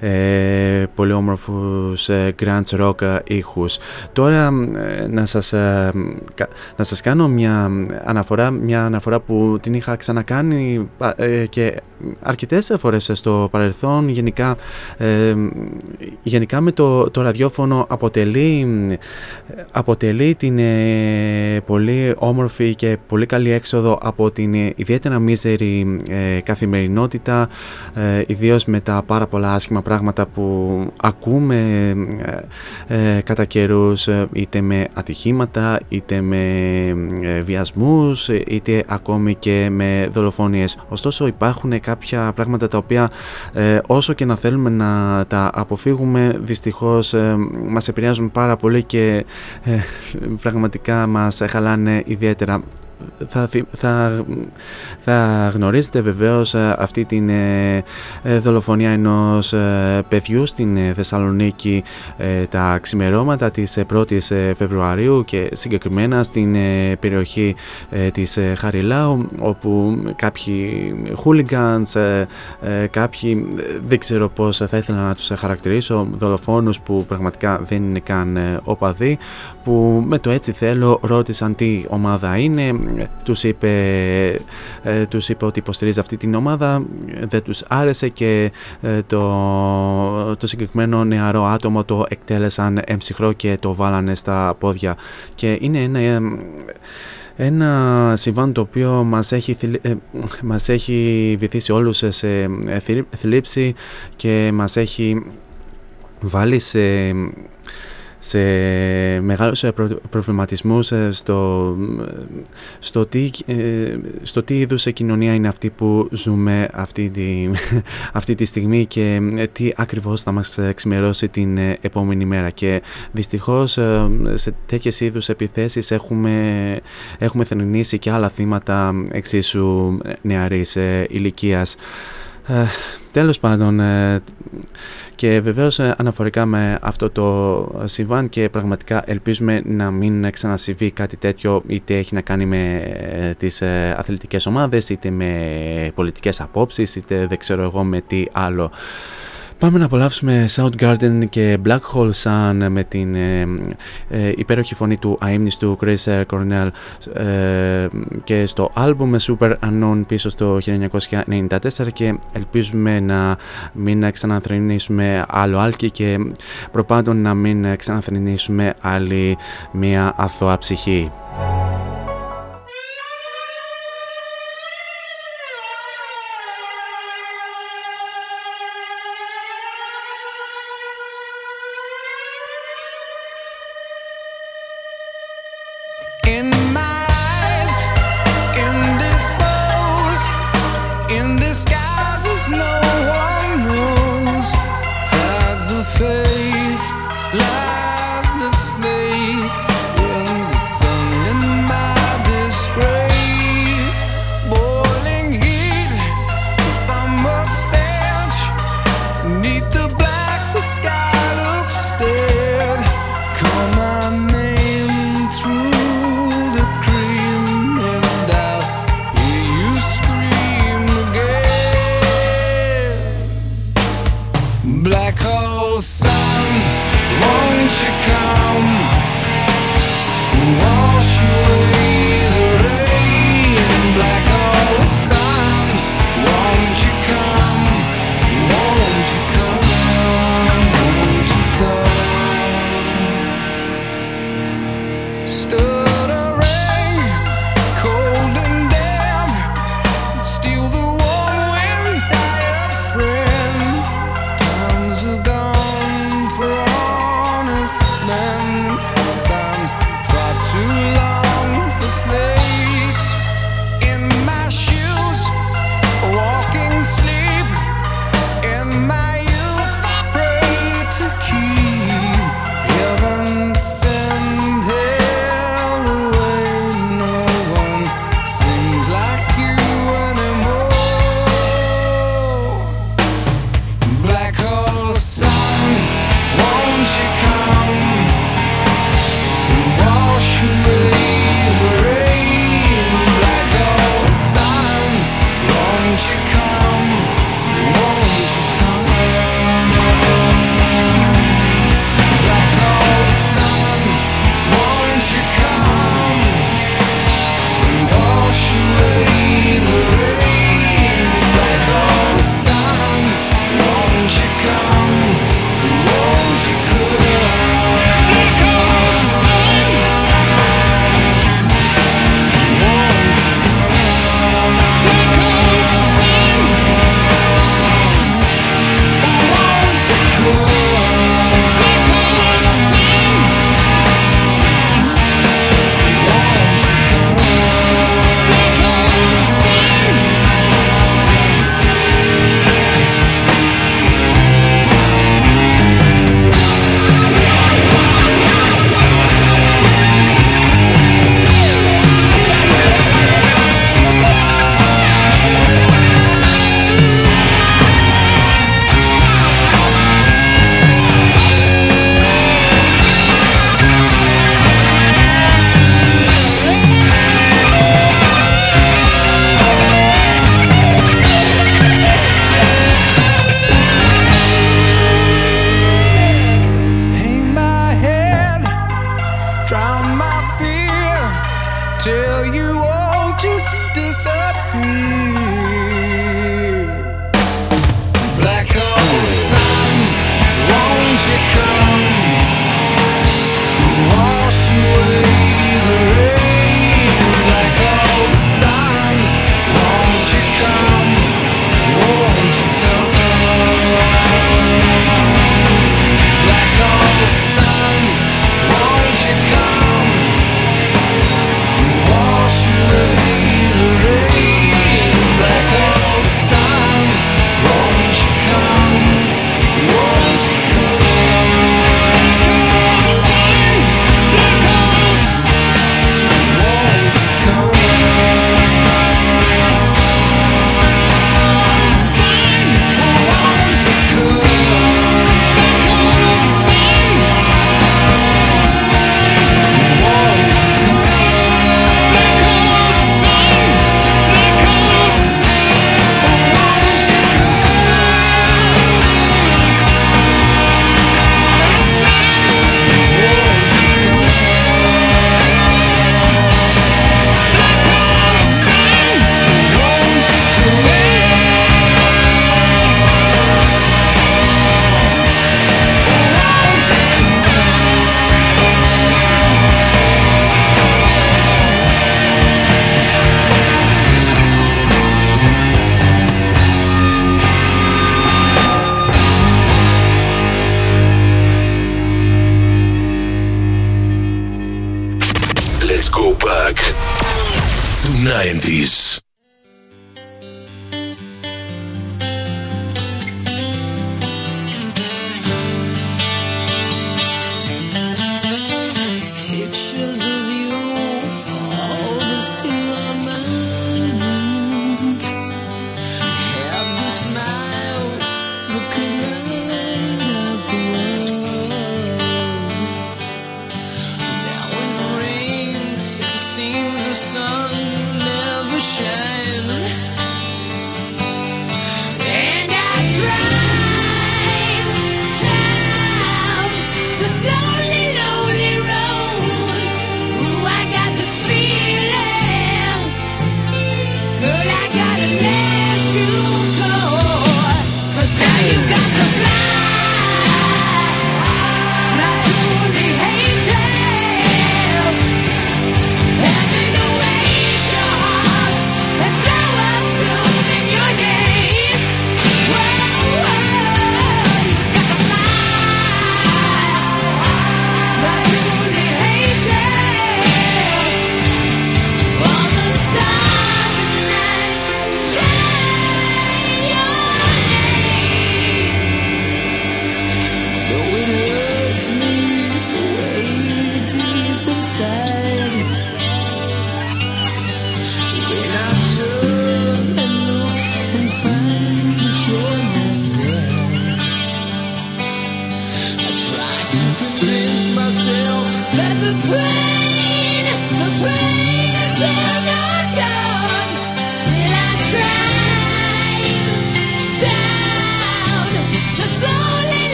ε, πολύ όμορφους ε, grunge rock ε, ήχους. Τώρα ε, να σας, ε, κα- να σας κάνω μια αναφορά, μια αναφορά που την είχα ξανακάνει πα- ε, και αρκετές φορές στο παρελθόν γενικά, ε, γενικά με το, το ραδιόφωνο αποτελεί, αποτελεί την ε, πολύ όμορφη και πολύ καλή έξοδο από την ε, ιδιαίτερα μίζερη ε, καθημερινότητα ε, ιδίως με τα πάρα πολλά άσχημα πράγματα που ακούμε ε, ε, κατά καιρούς ε, είτε με ατυχήματα είτε με ε, βιασμούς είτε ακόμη και με δολοφονίες. Ωστόσο υπάρχουν κάποια πράγματα τα οποία ε, όσο και να θέλουμε να τα αποφύγουμε δυστυχώς ε, μας επηρεάζουν πάρα πολύ και ε, πραγματικά μας χαλάνε ιδιαίτερα θα, θυ- θα, θα γνωρίζετε βεβαίως ε, αυτή την ε, ε, δολοφονία ενός ε, παιδιού στην ε, Θεσσαλονίκη ε, τα ξημερώματα της ε, 1ης ε, Φεβρουαρίου και συγκεκριμένα στην ε, περιοχή ε, της ε, Χαριλάου όπου κάποιοι hooligans, ε, ε, κάποιοι ε, δεν ξέρω πώς θα ήθελα να τους ε, χαρακτηρίσω δολοφόνους που πραγματικά δεν είναι καν ε, οπαδοί που με το έτσι θέλω ρώτησαν τι ομάδα είναι τους είπε, ε, τους είπε ότι υποστηρίζει αυτή την ομάδα δεν τους άρεσε και ε, το, το συγκεκριμένο νεαρό άτομο το εκτέλεσαν εμψυχρό και το βάλανε στα πόδια. Και είναι ένα ε, ένα συμβάν το οποίο μας έχει, θλι- ε, μας έχει βυθίσει όλους σε ε, θλί- θλίψη και μας έχει βάλει σε, σε μεγάλους ε, προ- προβληματισμούς ε, στο, στο, τι, ε, στο τι είδους κοινωνία είναι αυτή που ζούμε αυτή τη, αυτή τη στιγμή και ε, τι ακριβώς θα μας ε, ξημερώσει την ε, επόμενη μέρα και δυστυχώς ε, σε τέτοιες είδους επιθέσεις έχουμε, έχουμε θρηνήσει και άλλα θύματα εξίσου ε, νεαρής ε, ηλικίας. Ε, τέλος πάντων ε, και βεβαίως ε, αναφορικά με αυτό το συμβάν και πραγματικά ελπίζουμε να μην ξανασυμβεί κάτι τέτοιο είτε έχει να κάνει με ε, τις ε, αθλητικές ομάδες είτε με πολιτικές απόψεις είτε δεν ξέρω εγώ με τι άλλο. Πάμε να απολαύσουμε Soundgarden και Black Hole Sun με την ε, ε, υπέροχη φωνή του αείμνηστου Chris ε, Cornell ε, και στο άλμπουμ Super Unknown πίσω στο 1994 και ελπίζουμε να μην ξαναθρηνήσουμε άλλο άλκη και προπάντων να μην ξαναθρηνήσουμε άλλη μία αθώα ψυχή.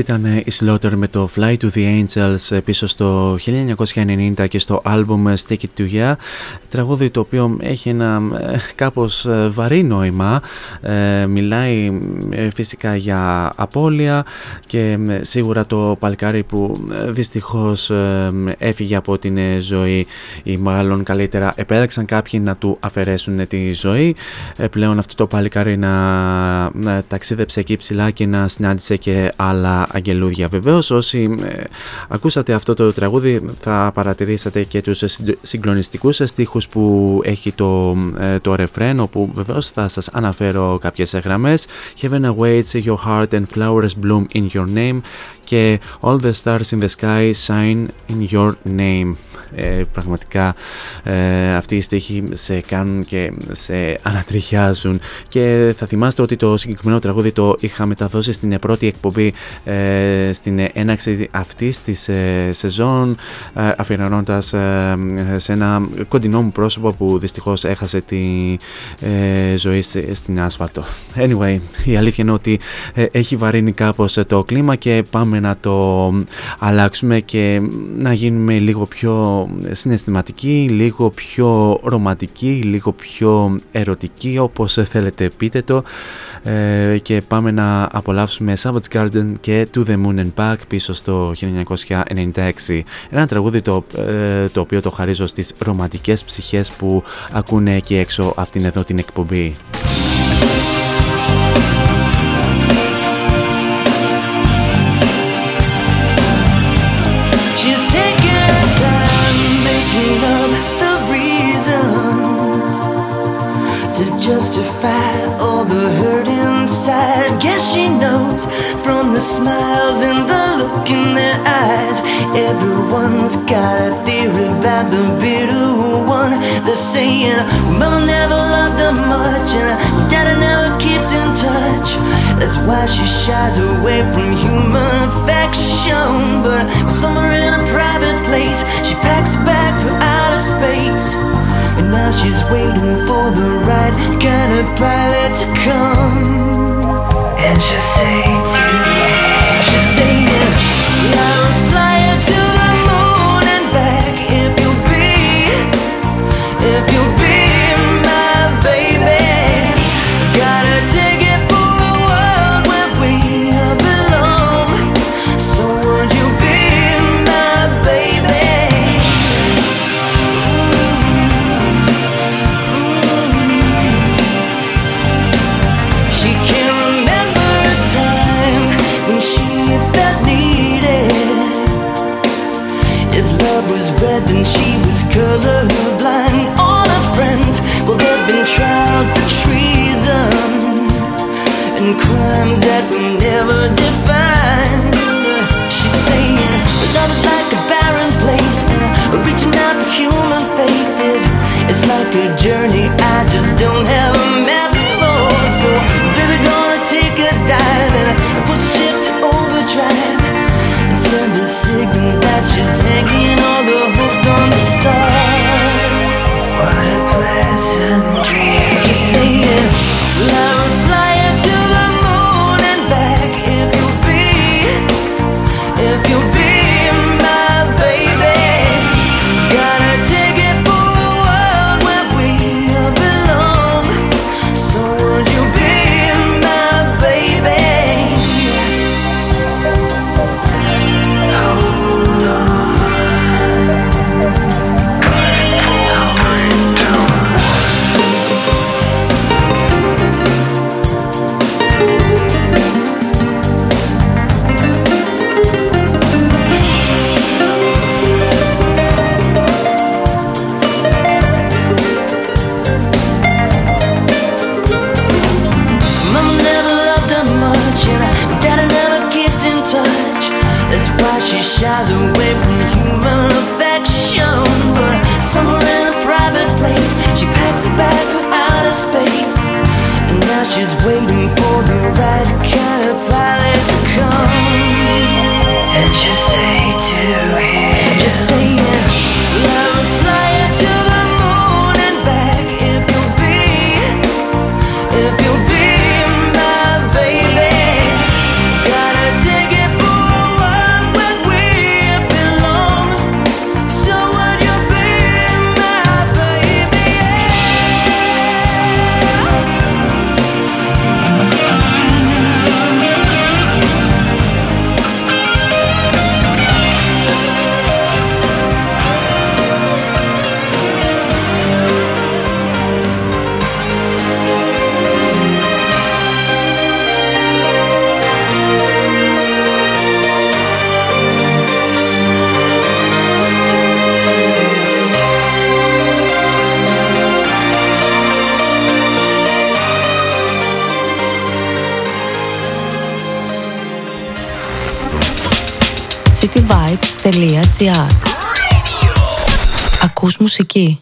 Αυτή ήταν η Slaughter με το Fly to the Angels ε, πίσω στο 1990 και στο άλμπουμ Stick It To Ya τραγούδι το οποίο έχει ένα ε, κάπως ε, βαρύ νόημα. Μιλάει φυσικά για απώλεια και σίγουρα το παλκάρι που δυστυχώς έφυγε από την ζωή ή μάλλον καλύτερα επέλεξαν κάποιοι να του αφαιρέσουν τη ζωή. Πλέον αυτό το παλικάρι να ταξίδεψε εκεί ψηλά και να συνάντησε και άλλα αγγελούδια. Βεβαίως όσοι ε, ακούσατε αυτό το τραγούδι θα παρατηρήσατε και τους συγκλονιστικούς στίχους που έχει το, ε, το ρεφρέν όπου βεβαίως θα σας αναφέρω κάποιες γραμμές Heaven awaits your heart and flowers bloom in your name και All the stars in the sky shine in your name. Ε, πραγματικά ε, αυτοί οι στίχοι σε κάνουν και σε ανατριχιάζουν και θα θυμάστε ότι το συγκεκριμένο τραγούδι το είχα μεταδώσει στην πρώτη εκπομπή ε, στην έναξη αυτής της ε, σεζόν ε, αφιερώνοντας ε, σε ένα κοντινό μου πρόσωπο που δυστυχώς έχασε τη ζωή στην άσφαλτο. Anyway, η αλήθεια είναι ότι έχει βαρύνει κάπως το κλίμα και πάμε να το αλλάξουμε και να γίνουμε λίγο πιο συναισθηματικοί, λίγο πιο ρομαντικοί, λίγο πιο ερωτικοί όπως θέλετε πείτε το ε, και πάμε να απολαύσουμε Savage Garden και To The Moon and Back πίσω στο 1996 ένα τραγούδι το, ε, το οποίο το χαρίζω στις ρομαντικές ψυχές που ακούνε εκεί έξω αυτήν εδώ την εκπομπή. Smiles and the look in their eyes. Everyone's got a theory about the bitter one. They're saying, Mama never loved her much, and Daddy never keeps in touch. That's why she shies away from human affection. But somewhere in a private place, she packs a bag for outer space. And now she's waiting for the right kind of pilot to come. And she'll say and crimes that were never defined. She's saying love is like a barren place, reaching out for human faith is it's like a journey I just don't have a map for. So, baby, gonna take a dive and put ship to overdrive and send a signal that she's hanging all the hopes on the stars. What a pleasant dream. Just saying, I'll Ακούς μουσική.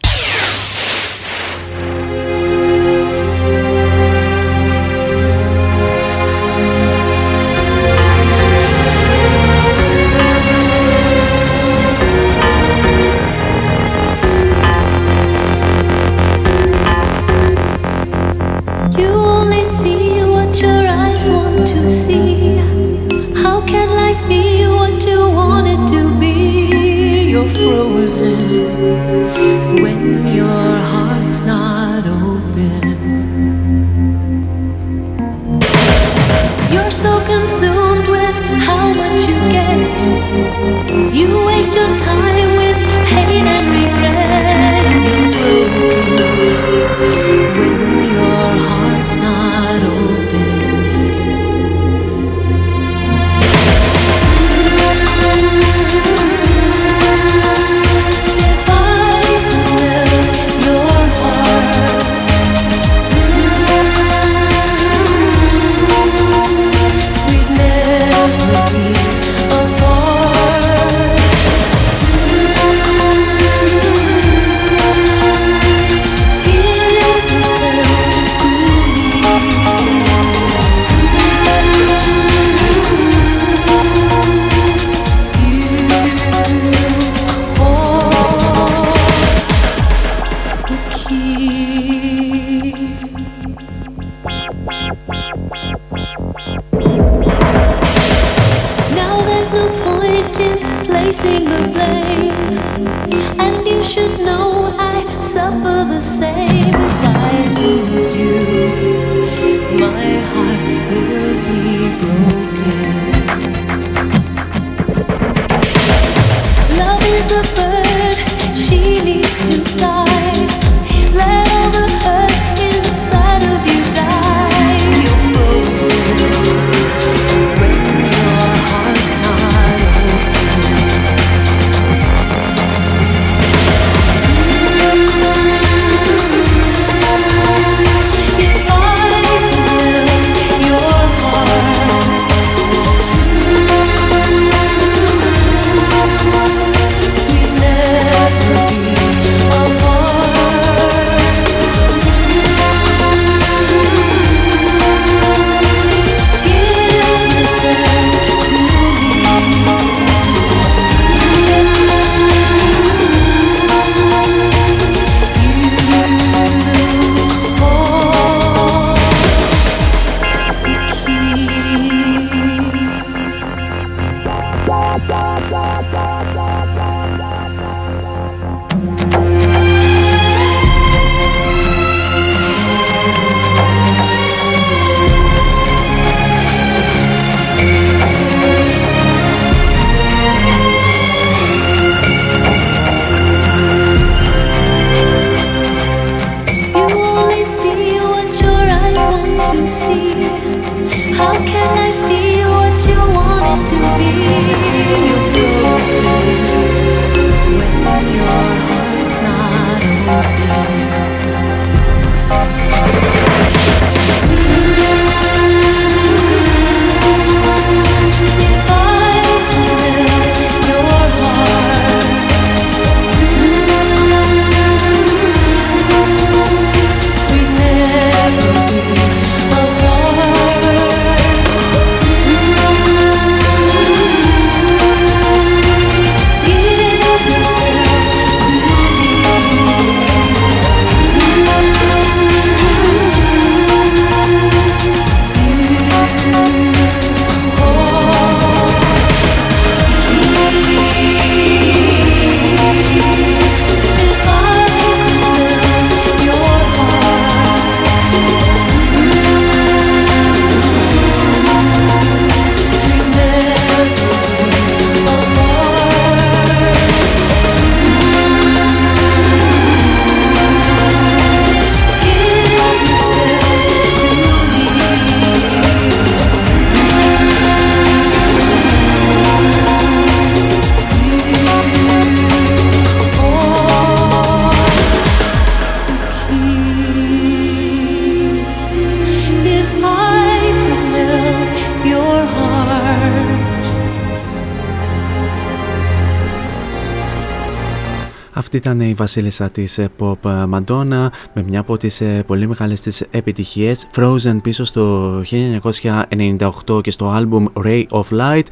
Βασίλισσα της ε, pop Madonna με μια από τις ε, πολύ μεγάλες της επιτυχίες Frozen πίσω στο 1998 και στο album Ray of Light.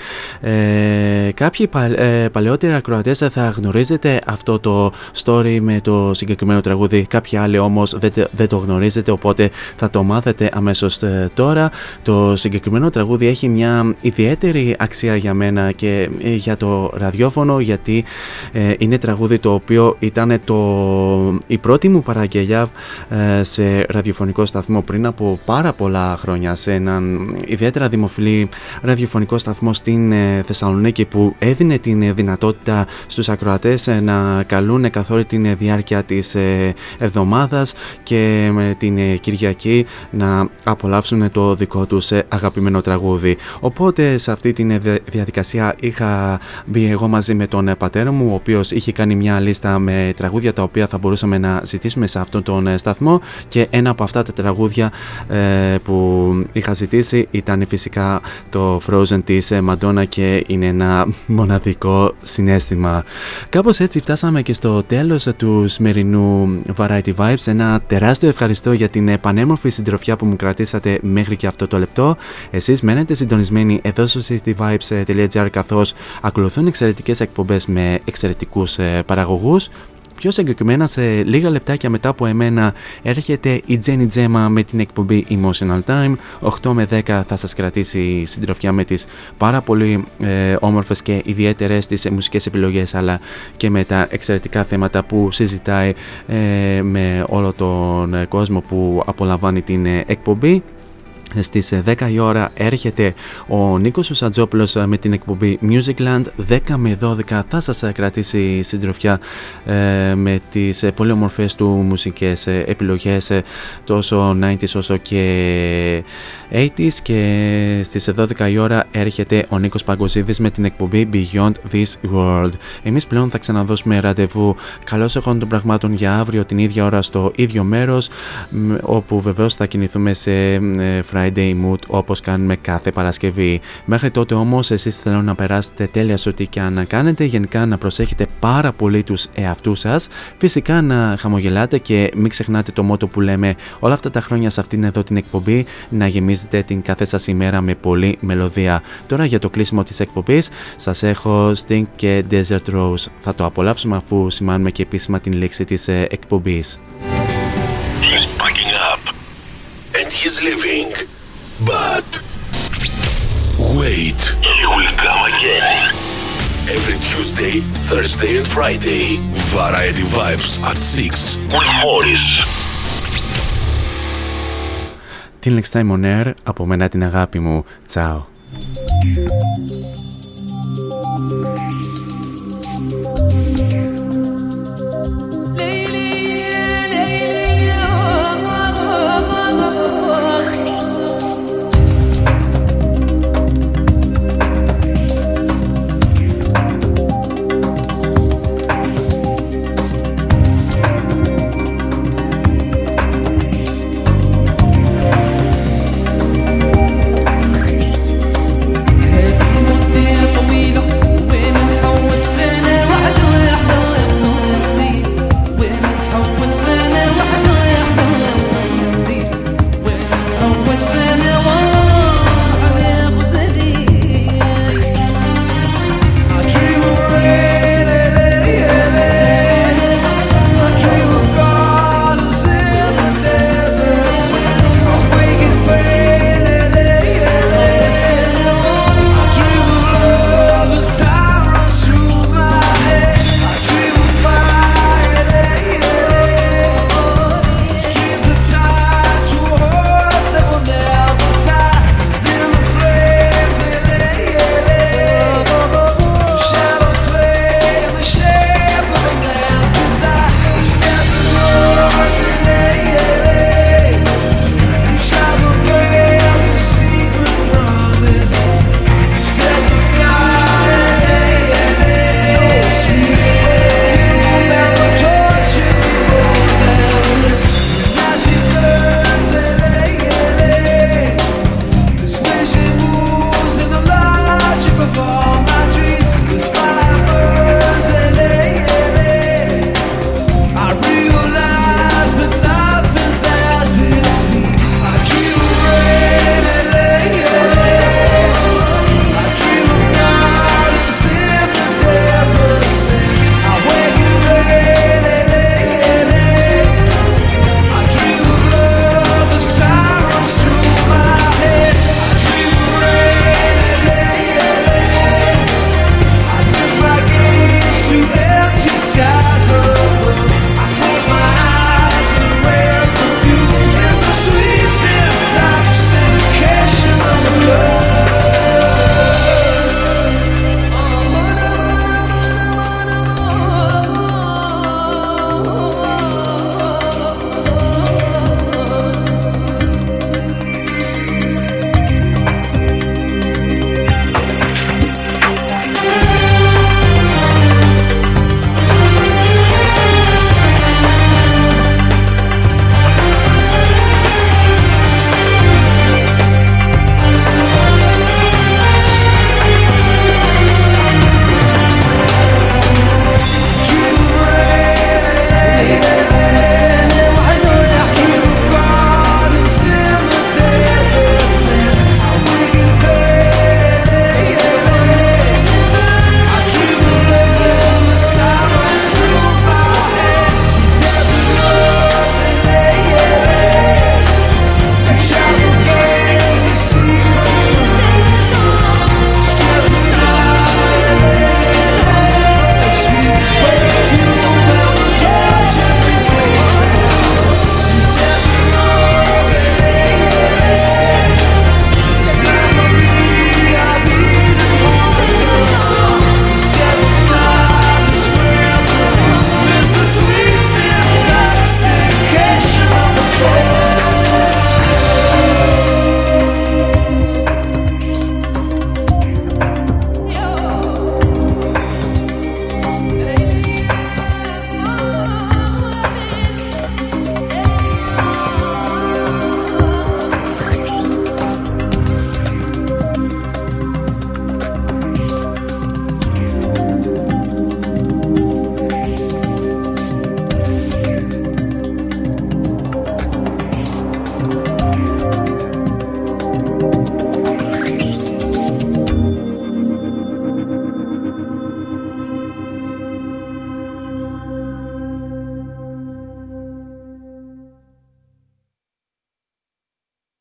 Ε, Κάποιοι πα, ε, παλαιότεροι ακροατές θα γνωρίζετε αυτό το story με το συγκεκριμένο τραγούδι. Κάποιοι άλλοι όμως δεν, δεν το γνωρίζετε οπότε θα το μάθετε αμέσως ε, τώρα. Το συγκεκριμένο τραγούδι έχει μια ιδιαίτερη αξία για μένα και για το ραδιόφωνο γιατί είναι τραγούδι το οποίο ήταν το, η πρώτη μου παραγγελιά ε, σε ραδιοφωνικό σταθμό πριν από πάρα πολλά χρόνια σε έναν ιδιαίτερα δημοφιλή ραδιοφωνικό σταθμό στην ε, Θεσσαλονίκη που έδινε την δυνατότητα στους ακροατές ε, να καλούν καθ' όλη την διάρκεια της εβδομάδας και με την Κυριακή να απολαύσουν το δικό τους αγαπημένο τραγούδι. Οπότε σε αυτή τη διαδικασία είχα μπει εγώ μαζί με τον πατέρα μου ο οποίος είχε κάνει μια λίστα με τραγούδια τα οποία θα μπορούσαμε να ζητήσουμε σε αυτόν τον ε, σταθμό και ένα από αυτά τα τραγούδια ε, που είχα ζητήσει ήταν φυσικά το Frozen της ε, Madonna και είναι ένα μοναδικό συνέστημα. Κάπως έτσι φτάσαμε και στο τέλος του σημερινού Variety Vibes. Ένα τεράστιο ευχαριστώ για την πανέμορφη συντροφιά που μου κρατήσατε μέχρι και αυτό το λεπτό. Εσείς μένετε συντονισμένοι εδώ στο cityvibes.gr καθώς ακολουθούν εξαιρετικές εκπομπές με εξαιρετικούς παραγωγούς. Πιο συγκεκριμένα σε λίγα λεπτάκια μετά από εμένα έρχεται η Jenny Gemma με την εκπομπή Emotional Time. 8 με 10 θα σας κρατήσει συντροφιά με τις πάρα πολύ ε, όμορφες και ιδιαίτερες τις μουσικές επιλογές αλλά και με τα εξαιρετικά θέματα που συζητάει ε, με όλο τον κόσμο που απολαμβάνει την ε, εκπομπή. Στις 10 η ώρα έρχεται ο Νίκος Σαντζόπουλος με την εκπομπή Musicland 10 με 12 θα σας κρατήσει συντροφιά ε, με τις ε, πολύ ομορφές του μουσικές ε, επιλογές ε, τόσο 90s όσο και 80s και στις 12 η ώρα έρχεται ο Νίκος Παγκοσίδης με την εκπομπή Beyond This World. Εμείς πλέον θα ξαναδώσουμε ραντεβού. Καλώς εχόντων των πραγμάτων για αύριο την ίδια ώρα στο ίδιο μέρος όπου βεβαίως θα κινηθούμε σε Friday Mood όπως κάνουμε κάθε Παρασκευή. Μέχρι τότε όμως εσείς θέλω να περάσετε τέλεια σε ό,τι και αν κάνετε, γενικά να προσέχετε πάρα πολύ τους εαυτούς σας, φυσικά να χαμογελάτε και μην ξεχνάτε το μότο που λέμε όλα αυτά τα χρόνια σε αυτήν εδώ την εκπομπή να γεμίζετε την κάθε σας ημέρα με πολύ μελωδία. Τώρα για το κλείσιμο της εκπομπής σας έχω Sting και Desert Rose. Θα το απολαύσουμε αφού σημάνουμε και επίσημα την λήξη της ε, εκπομπής. and he's leaving. But wait, he will come again. Every Tuesday, Thursday and Friday, Variety Vibes at 6 with Morris. Till next time on air, από μένα την αγάπη μου. Τσάω. Lately